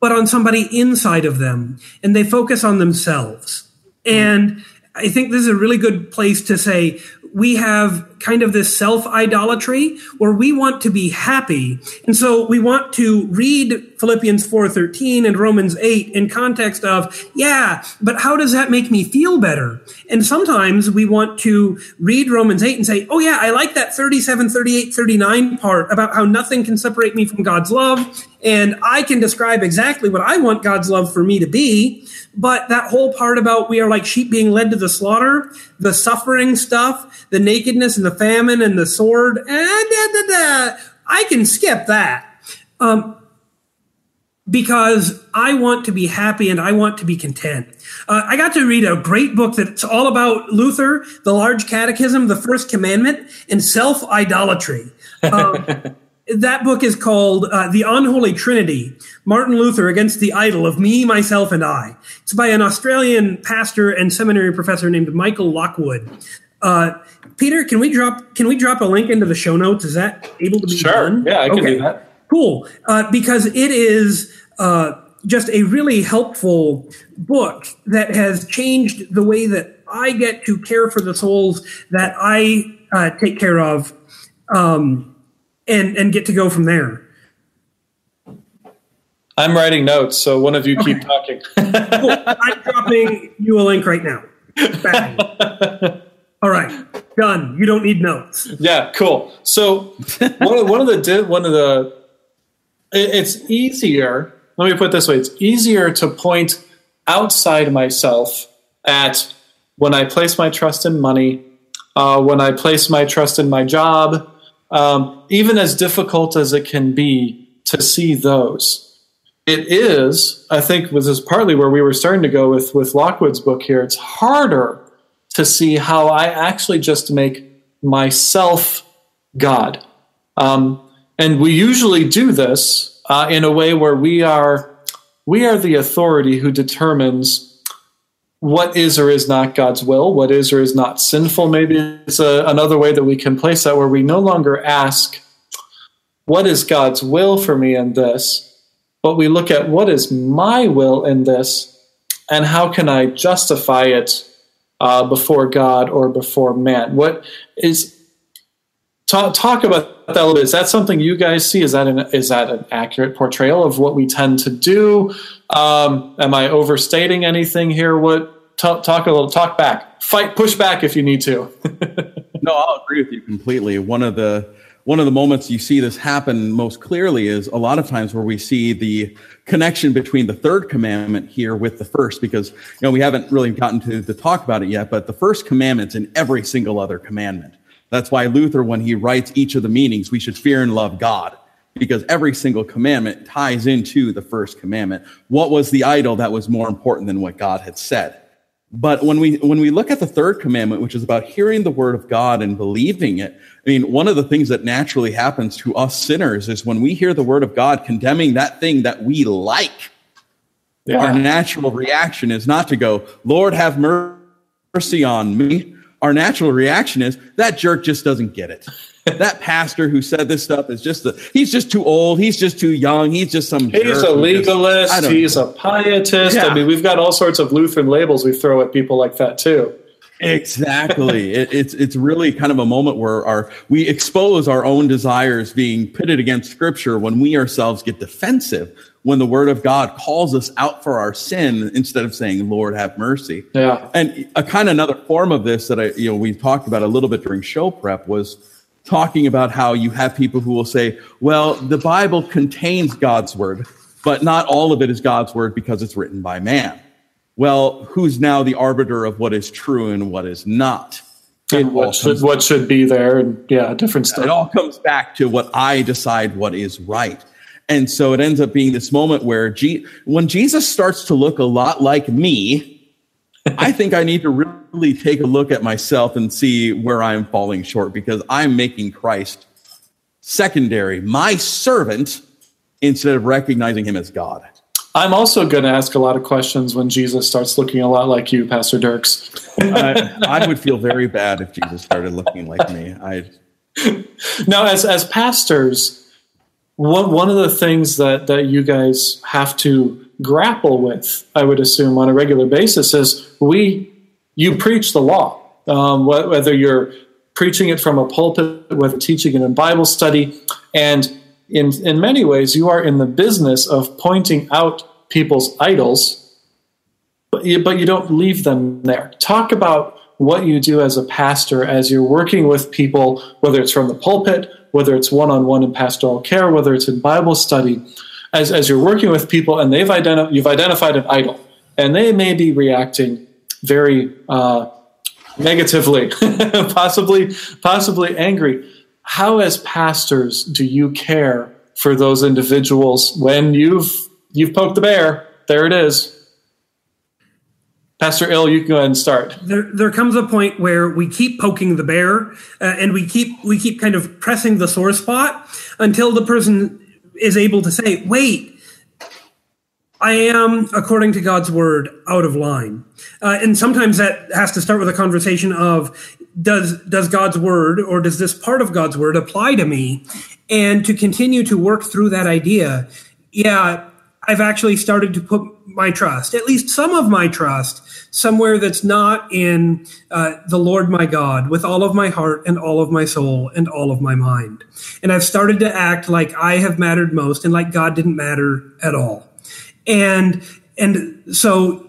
but on somebody inside of them, and they focus on themselves. And I think this is a really good place to say we have kind of this self idolatry where we want to be happy. And so we want to read Philippians 4:13 and Romans 8 in context of, yeah, but how does that make me feel better? And sometimes we want to read Romans 8 and say, "Oh yeah, I like that 37, 38, 39 part about how nothing can separate me from God's love and I can describe exactly what I want God's love for me to be." But that whole part about we are like sheep being led to the slaughter, the suffering stuff, the nakedness and the famine and the sword, eh, I can skip that. Um, because I want to be happy and I want to be content. Uh, I got to read a great book that's all about Luther, the Large Catechism, the First Commandment, and self idolatry. Um, that book is called uh, The Unholy Trinity Martin Luther Against the Idol of Me, Myself, and I. It's by an Australian pastor and seminary professor named Michael Lockwood. Uh, Peter, can we drop can we drop a link into the show notes? Is that able to be sure. done? Yeah, I can okay. do that. Cool. Uh, because it is uh, just a really helpful book that has changed the way that I get to care for the souls that I uh, take care of, um, and and get to go from there. I'm writing notes, so one of you okay. keep talking. cool. I'm dropping you a link right now. All right, done. You don't need notes. Yeah, cool. So one of, one of the one of the it's easier. Let me put this way: it's easier to point outside myself at when I place my trust in money, uh, when I place my trust in my job, um, even as difficult as it can be to see those it is, I think this is partly where we were starting to go with, with Lockwood's book here. It's harder to see how I actually just make myself God. Um, and we usually do this uh, in a way where we are we are the authority who determines what is or is not God's will, what is or is not sinful. Maybe it's a, another way that we can place that where we no longer ask, what is God's will for me in this? but we look at what is my will in this and how can I justify it uh, before God or before man. What is talk, talk about that a little bit? Is that something you guys see? Is that an is that an accurate portrayal of what we tend to do? Um, am I overstating anything here? What talk, talk a little talk back, fight, push back if you need to. no, I'll agree with you completely. One of the one of the moments you see this happen most clearly is a lot of times where we see the connection between the third commandment here with the first, because, you know, we haven't really gotten to, to talk about it yet, but the first commandment's in every single other commandment. That's why Luther, when he writes each of the meanings, we should fear and love God because every single commandment ties into the first commandment. What was the idol that was more important than what God had said? But when we when we look at the third commandment, which is about hearing the word of God and believing it, I mean, one of the things that naturally happens to us sinners is when we hear the word of God condemning that thing that we like, yeah. our natural reaction is not to go, Lord, have mercy on me. Our natural reaction is that jerk just doesn't get it. That pastor who said this stuff is just a, he's just too old. He's just too young. He's just some. He's a legalist. Just, he's know. a pietist. Yeah. I mean, we've got all sorts of Lutheran labels we throw at people like that too. Exactly. it, it's it's really kind of a moment where our we expose our own desires being pitted against Scripture when we ourselves get defensive when the Word of God calls us out for our sin instead of saying, "Lord, have mercy." Yeah. And a kind of another form of this that I you know we talked about a little bit during show prep was talking about how you have people who will say, "Well, the Bible contains God's Word, but not all of it is God's Word because it's written by man." well, who's now the arbiter of what is true and what is not? And what should, what should be there and yeah, different stuff. It all comes back to what I decide what is right. And so it ends up being this moment where G- when Jesus starts to look a lot like me, I think I need to really take a look at myself and see where I'm falling short because I'm making Christ secondary, my servant, instead of recognizing him as God. I'm also going to ask a lot of questions when Jesus starts looking a lot like you, Pastor Dirks. I, I, would feel very bad if Jesus started looking like me. I now, as as pastors, one one of the things that that you guys have to grapple with, I would assume, on a regular basis, is we you preach the law, um, whether you're preaching it from a pulpit, whether teaching it in Bible study, and in, in many ways, you are in the business of pointing out people's idols, but you, but you don't leave them there. Talk about what you do as a pastor as you're working with people, whether it's from the pulpit, whether it's one on one in pastoral care, whether it's in Bible study, as, as you're working with people and they've identi- you've identified an idol, and they may be reacting very uh, negatively, possibly possibly angry. How as pastors do you care for those individuals when you've you've poked the bear? There it is. Pastor ill you can go ahead and start. There, there comes a point where we keep poking the bear uh, and we keep we keep kind of pressing the sore spot until the person is able to say wait I am, according to God's word, out of line. Uh, and sometimes that has to start with a conversation of does does God's word or does this part of God's word apply to me? And to continue to work through that idea, yeah, I've actually started to put my trust, at least some of my trust, somewhere that's not in uh, the Lord my God with all of my heart and all of my soul and all of my mind. And I've started to act like I have mattered most and like God didn't matter at all. And and so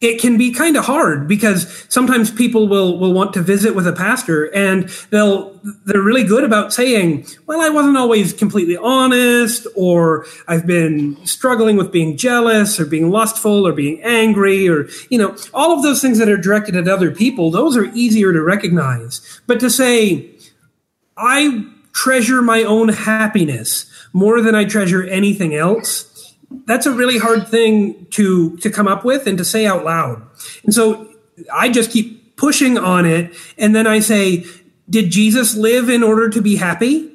it can be kind of hard because sometimes people will will want to visit with a pastor and they'll they're really good about saying well i wasn't always completely honest or i've been struggling with being jealous or being lustful or being angry or you know all of those things that are directed at other people those are easier to recognize. But to say i treasure my own happiness more than i treasure anything else that's a really hard thing to to come up with and to say out loud. And so I just keep pushing on it, and then I say, "Did Jesus live in order to be happy?"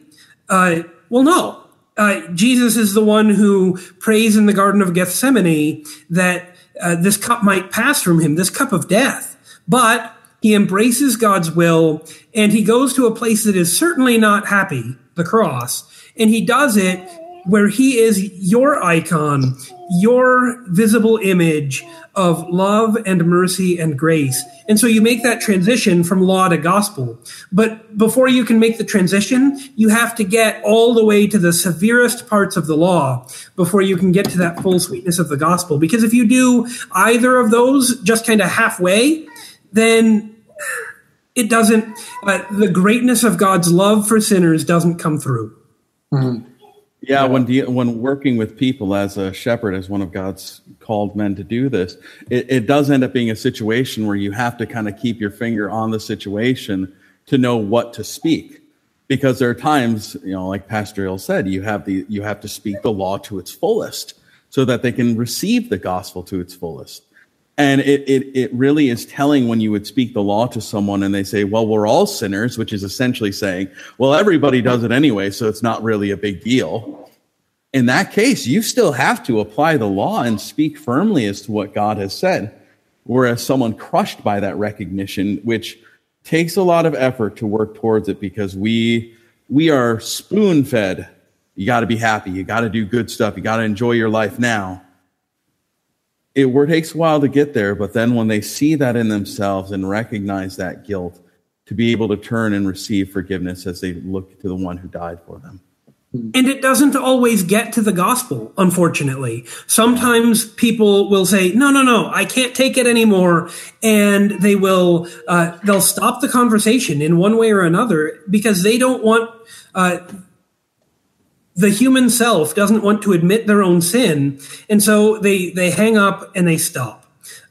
Uh, well, no. Uh, Jesus is the one who prays in the Garden of Gethsemane that uh, this cup might pass from him, this cup of death. But he embraces God's will and he goes to a place that is certainly not happy, the cross, and he does it where he is your icon, your visible image of love and mercy and grace. And so you make that transition from law to gospel. But before you can make the transition, you have to get all the way to the severest parts of the law before you can get to that full sweetness of the gospel. Because if you do either of those just kind of halfway, then it doesn't, uh, the greatness of God's love for sinners doesn't come through. Mm-hmm. Yeah, yeah, when de- when working with people as a shepherd, as one of God's called men to do this, it, it does end up being a situation where you have to kind of keep your finger on the situation to know what to speak, because there are times, you know, like Pastor Hill said, you have the you have to speak the law to its fullest, so that they can receive the gospel to its fullest. And it, it, it really is telling when you would speak the law to someone and they say, well, we're all sinners, which is essentially saying, well, everybody does it anyway, so it's not really a big deal. In that case, you still have to apply the law and speak firmly as to what God has said. Whereas someone crushed by that recognition, which takes a lot of effort to work towards it because we, we are spoon fed. You got to be happy. You got to do good stuff. You got to enjoy your life now it takes a while to get there, but then when they see that in themselves and recognize that guilt, to be able to turn and receive forgiveness as they look to the one who died for them. And it doesn't always get to the gospel, unfortunately. Sometimes people will say, no, no, no, I can't take it anymore. And they will, uh, they'll stop the conversation in one way or another because they don't want, uh, the human self doesn't want to admit their own sin, and so they they hang up and they stop.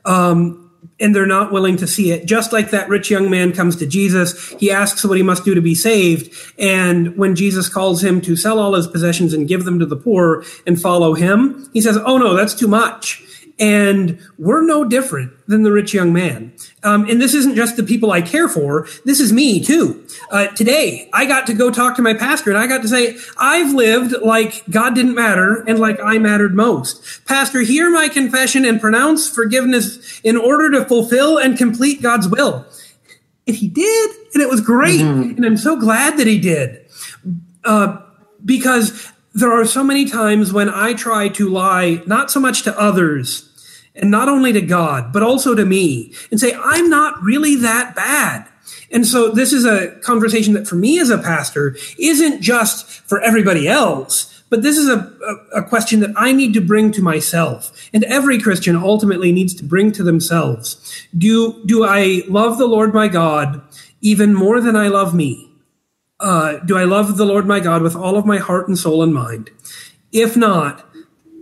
Um, and they're not willing to see it. Just like that rich young man comes to Jesus, he asks what he must do to be saved. And when Jesus calls him to sell all his possessions and give them to the poor and follow him, he says, Oh no, that's too much. And we're no different than the rich young man. Um, and this isn't just the people I care for. This is me too. Uh, today, I got to go talk to my pastor and I got to say, I've lived like God didn't matter and like I mattered most. Pastor, hear my confession and pronounce forgiveness in order to fulfill and complete God's will. And he did. And it was great. Mm-hmm. And I'm so glad that he did. Uh, because there are so many times when I try to lie, not so much to others, and not only to God, but also to me, and say, I'm not really that bad. And so this is a conversation that for me as a pastor isn't just for everybody else, but this is a, a, a, question that I need to bring to myself. And every Christian ultimately needs to bring to themselves. Do, do I love the Lord my God even more than I love me? Uh, do I love the Lord my God with all of my heart and soul and mind? If not,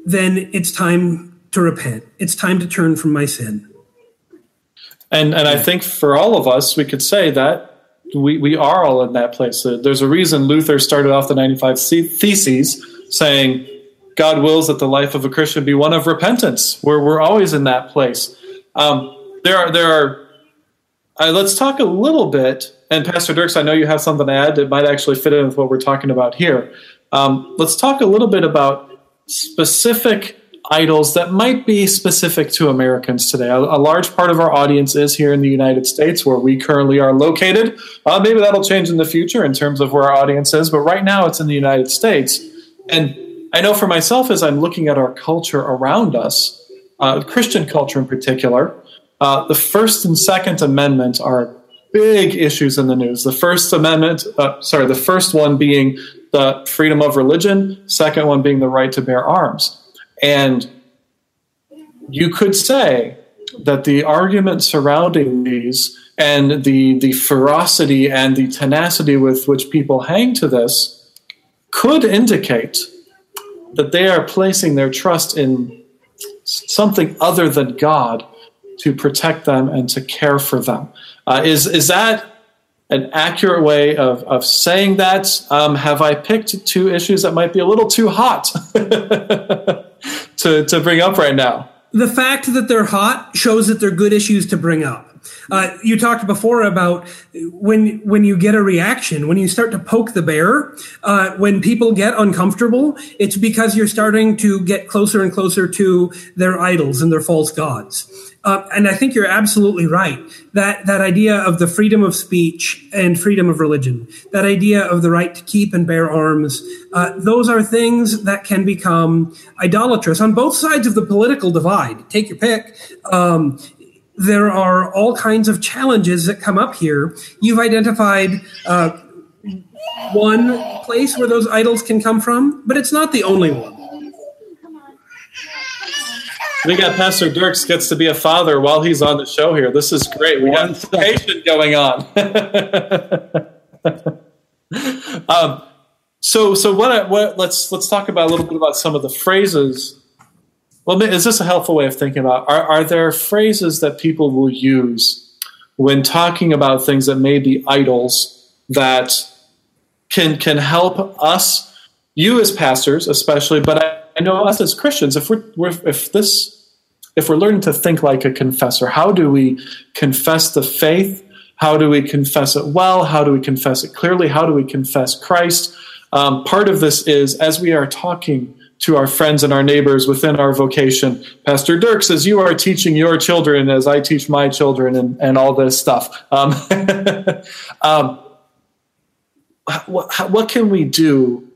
then it's time to repent. It's time to turn from my sin. And and I think for all of us, we could say that we, we are all in that place. There's a reason Luther started off the 95 Theses saying, God wills that the life of a Christian be one of repentance, where we're always in that place. Um, there are, there are uh, let's talk a little bit and Pastor Dirks, I know you have something to add that might actually fit in with what we're talking about here. Um, let's talk a little bit about specific idols that might be specific to Americans today. A, a, large part of our audience is here in the United States, where we currently are located. Uh, maybe that'll change in the future in terms of where our audience is, but right now it's in the United States. And I know for myself, as I'm looking at our culture around us, uh, Christian culture in particular, uh, the First and Second Amendment are big issues in the news. The First Amendment, uh, sorry, the first one being the freedom of religion, second one being the right to bear arms. And you could say that the argument surrounding these and the, the ferocity and the tenacity with which people hang to this could indicate that they are placing their trust in something other than God to protect them and to care for them. Uh, is is that an accurate way of, of saying that? Um, have I picked two issues that might be a little too hot to, to bring up right now? The fact that they're hot shows that they're good issues to bring up. Uh, you talked before about when when you get a reaction, when you start to poke the bear, uh, when people get uncomfortable, it's because you're starting to get closer and closer to their idols and their false gods. Uh, and I think you're absolutely right. That that idea of the freedom of speech and freedom of religion, that idea of the right to keep and bear arms, uh, those are things that can become idolatrous on both sides of the political divide. Take your pick. Um, there are all kinds of challenges that come up here. You've identified uh, one place where those idols can come from, but it's not the only one. We got Pastor Dirks gets to be a father while he's on the show here. This is great. We got patient going on. um, so, so what? What? Let's let's talk about a little bit about some of the phrases well, is this a helpful way of thinking about? Are, are there phrases that people will use when talking about things that may be idols that can can help us, you as pastors, especially, but I, I know us as Christians. If we're, if this if we're learning to think like a confessor, how do we confess the faith? How do we confess it well? How do we confess it clearly? How do we confess Christ? Um, part of this is as we are talking to our friends and our neighbors within our vocation. Pastor Dirk says, You are teaching your children as I teach my children, and, and all this stuff. Um, um, what, what can we do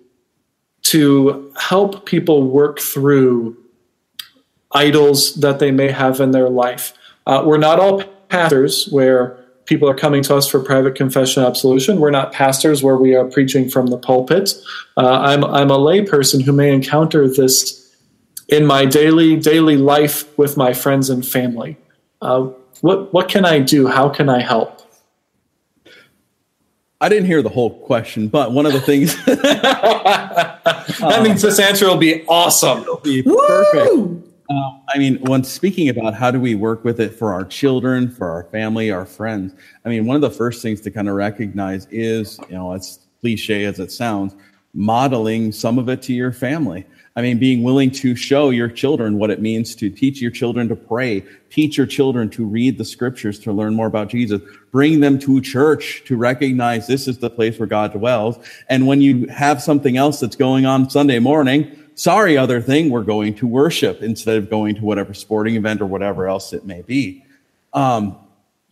to help people work through idols that they may have in their life? Uh, we're not all pastors where people are coming to us for private confession absolution. We're not pastors where we are preaching from the pulpit. Uh, I'm, I'm a layperson who may encounter this in my daily daily life with my friends and family. Uh, what what can I do? How can I help? I didn't hear the whole question, but one of the things that means this answer will be awesome. It'll be perfect. Woo! Uh, I mean, when speaking about how do we work with it for our children, for our family, our friends, I mean, one of the first things to kind of recognize is, you know, as cliche as it sounds, modeling some of it to your family. I mean, being willing to show your children what it means to teach your children to pray, teach your children to read the scriptures to learn more about Jesus, bring them to church to recognize this is the place where God dwells. And when you have something else that's going on Sunday morning, sorry, other thing, we're going to worship instead of going to whatever sporting event or whatever else it may be. Um,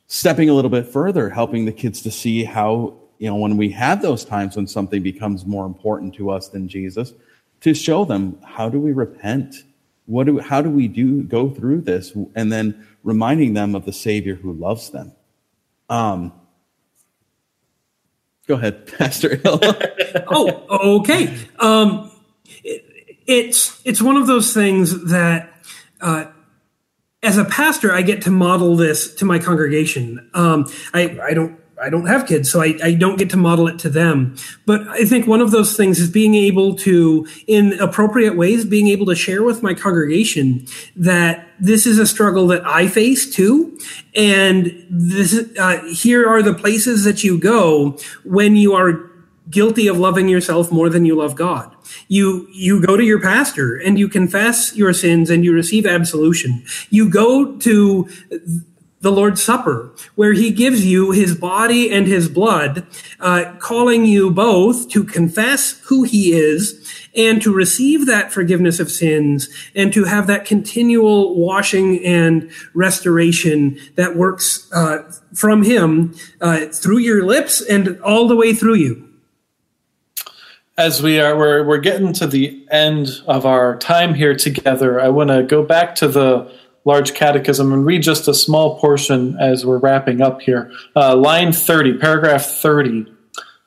stepping a little bit further, helping the kids to see how, you know, when we have those times when something becomes more important to us than Jesus, to show them how do we repent? What do, how do we do go through this? And then reminding them of the Savior who loves them. Um, go ahead, Pastor Hill. oh, okay. Um, it's it's one of those things that uh, as a pastor I get to model this to my congregation. Um, I I don't I don't have kids, so I, I don't get to model it to them. But I think one of those things is being able to, in appropriate ways, being able to share with my congregation that this is a struggle that I face too. And this, uh, here are the places that you go when you are guilty of loving yourself more than you love God. You you go to your pastor and you confess your sins and you receive absolution. You go to the Lord's Supper, where He gives you His body and His blood, uh, calling you both to confess who He is and to receive that forgiveness of sins and to have that continual washing and restoration that works uh, from Him uh, through your lips and all the way through you. as we are we're, we're getting to the end of our time here together, I want to go back to the large catechism and read just a small portion as we're wrapping up here. Uh, line 30, paragraph 30.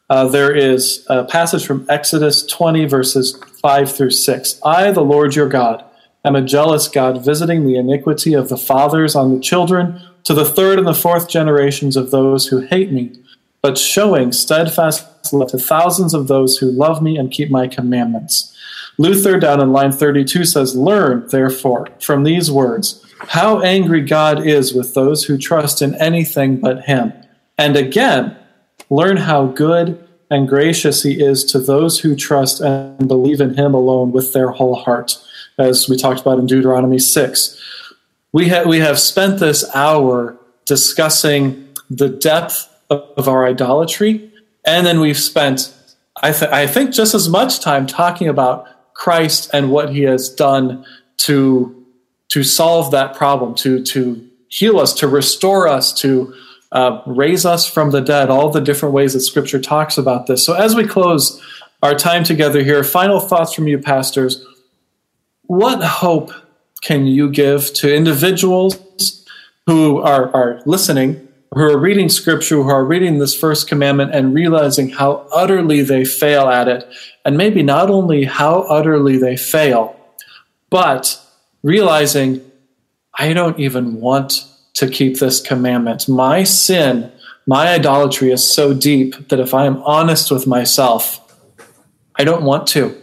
Uh, there is a passage from Exodus 20, verses 5 through 6. I, the Lord your God, am a jealous God, visiting the iniquity of the fathers on the children to the third and the fourth generations of those who hate me, but showing steadfast love to thousands of those who love me and keep my commandments. Luther, down in line 32, says, Learn, therefore, from these words, how angry God is with those who trust in anything but Him. And again, learn how good and gracious He is to those who trust and believe in Him alone with their whole heart, as we talked about in Deuteronomy 6. We, ha- we have spent this hour discussing the depth of, our idolatry and then we've spent, I, th- I think, just as much time talking about Christ and what he has done to, to solve that problem, to, to heal us, to restore us, to uh, raise us from the dead, all the different ways that Scripture talks about this. So, as we close our time together here, final thoughts from you, pastors. What hope can you give to individuals who are, are listening who are reading scripture, who are reading this first commandment and realizing how utterly they fail at it. And maybe not only how utterly they fail, but realizing I don't even want to keep this commandment. My sin, my idolatry is so deep that if I am honest with myself, I don't want to.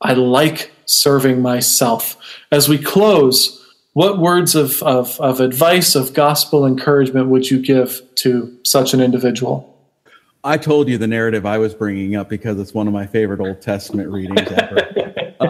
I like serving myself. As we close, what words of, of, of advice, of gospel encouragement would you give to such an individual? I told you the narrative I was bringing up because it's one of my favorite Old Testament readings ever.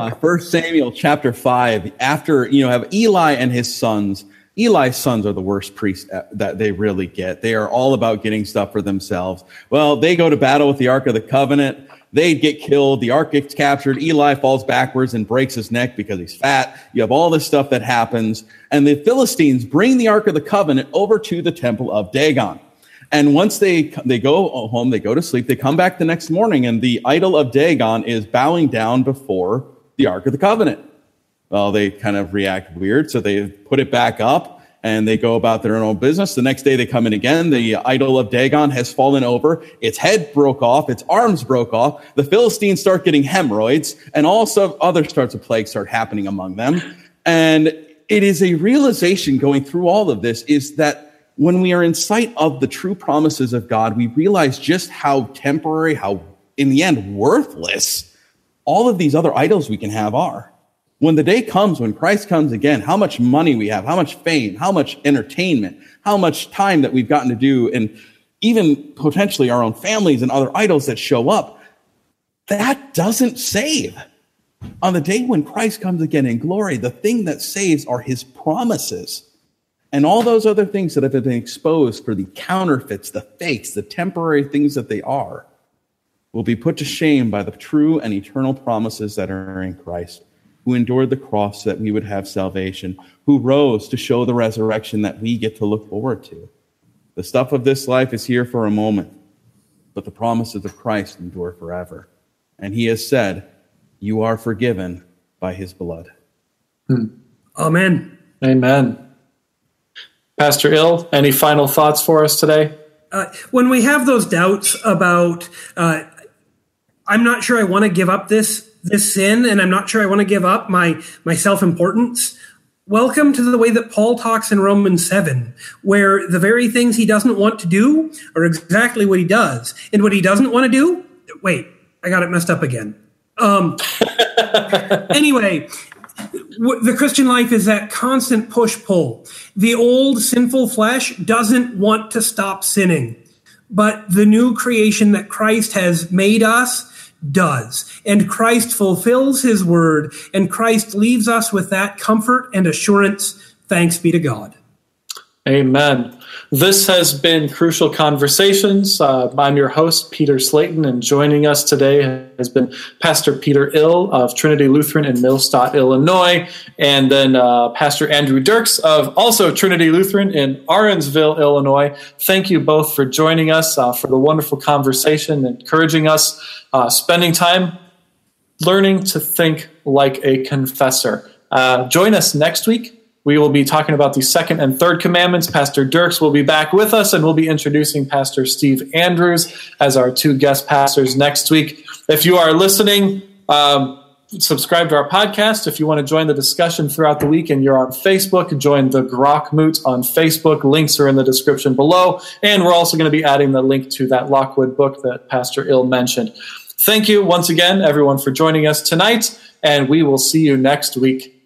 First Samuel chapter five. After you know, have Eli and his sons. Eli's sons are the worst priests that they really get. They are all about getting stuff for themselves. Well, they go to battle with the Ark of the Covenant. They get killed. The ark gets captured. Eli falls backwards and breaks his neck because he's fat. You have all this stuff that happens. And the Philistines bring the ark of the covenant over to the temple of Dagon. And once they, they go home, they go to sleep, they come back the next morning and the idol of Dagon is bowing down before the ark of the covenant. Well, they kind of react weird. So they put it back up and they go about their own business. The next day they come in again. The idol of Dagon has fallen over. Its head broke off. Its arms broke off. The Philistines start getting hemorrhoids and also other sorts of plagues start happening among them. And it is a realization going through all of this is that when we are in sight of the true promises of God, we realize just how temporary, how in the end worthless all of these other idols we can have are when the day comes, when Christ comes again, how much money we have, how much fame, how much entertainment, how much time that we've gotten to do, and even potentially our own families and other idols that show up, that doesn't save. On the day when Christ comes again in glory, the thing that saves are his promises. And all those other things that have been exposed for the counterfeits, the fakes, the temporary things that they are, will be put to shame by the true and eternal promises that are in Christ who endured the cross so that we would have salvation, who rose to show the resurrection that we get to look forward to. The stuff of this life is here for a moment, but the promises of Christ endure forever. And he has said, You are forgiven by his blood. Hmm. Amen. Amen. Pastor Ill, any final thoughts for us today? Uh, when we have those doubts about, uh, I'm not sure I want to give up this this sin and I'm not sure I want to give up my, my self importance. Welcome to the way that Paul talks in Romans 7, where the very things he doesn't want to do are exactly what he does. And what he doesn't want to do, wait, I got it messed up again. Um, anyway, the Christian life is that constant push pull. The old sinful flesh doesn't want to stop sinning, but the new creation that Christ has made us does. And Christ fulfills his word, and Christ leaves us with that comfort and assurance. Thanks be to God. Amen. This has been Crucial Conversations. Uh, I'm your host, Peter Slayton, and joining us today has been Pastor Peter Ill of Trinity Lutheran in Millstadt, Illinois, and then uh, Pastor Andrew Dirks of also Trinity Lutheran in Arenzville, Illinois. Thank you both for joining us uh, for the wonderful conversation, encouraging us, uh, spending time learning to think like a confessor. Uh, join us next week. We will be talking about the second and third commandments. Pastor Dirks will be back with us, and we'll be introducing Pastor Steve Andrews as our two guest pastors next week. If you are listening, um, subscribe to our podcast. If you want to join the discussion throughout the week and you're on Facebook, join the Grok Moot on Facebook. Links are in the description below. And we're also going to be adding the link to that Lockwood book that Pastor Ill mentioned. Thank you once again, everyone, for joining us tonight, and we will see you next week.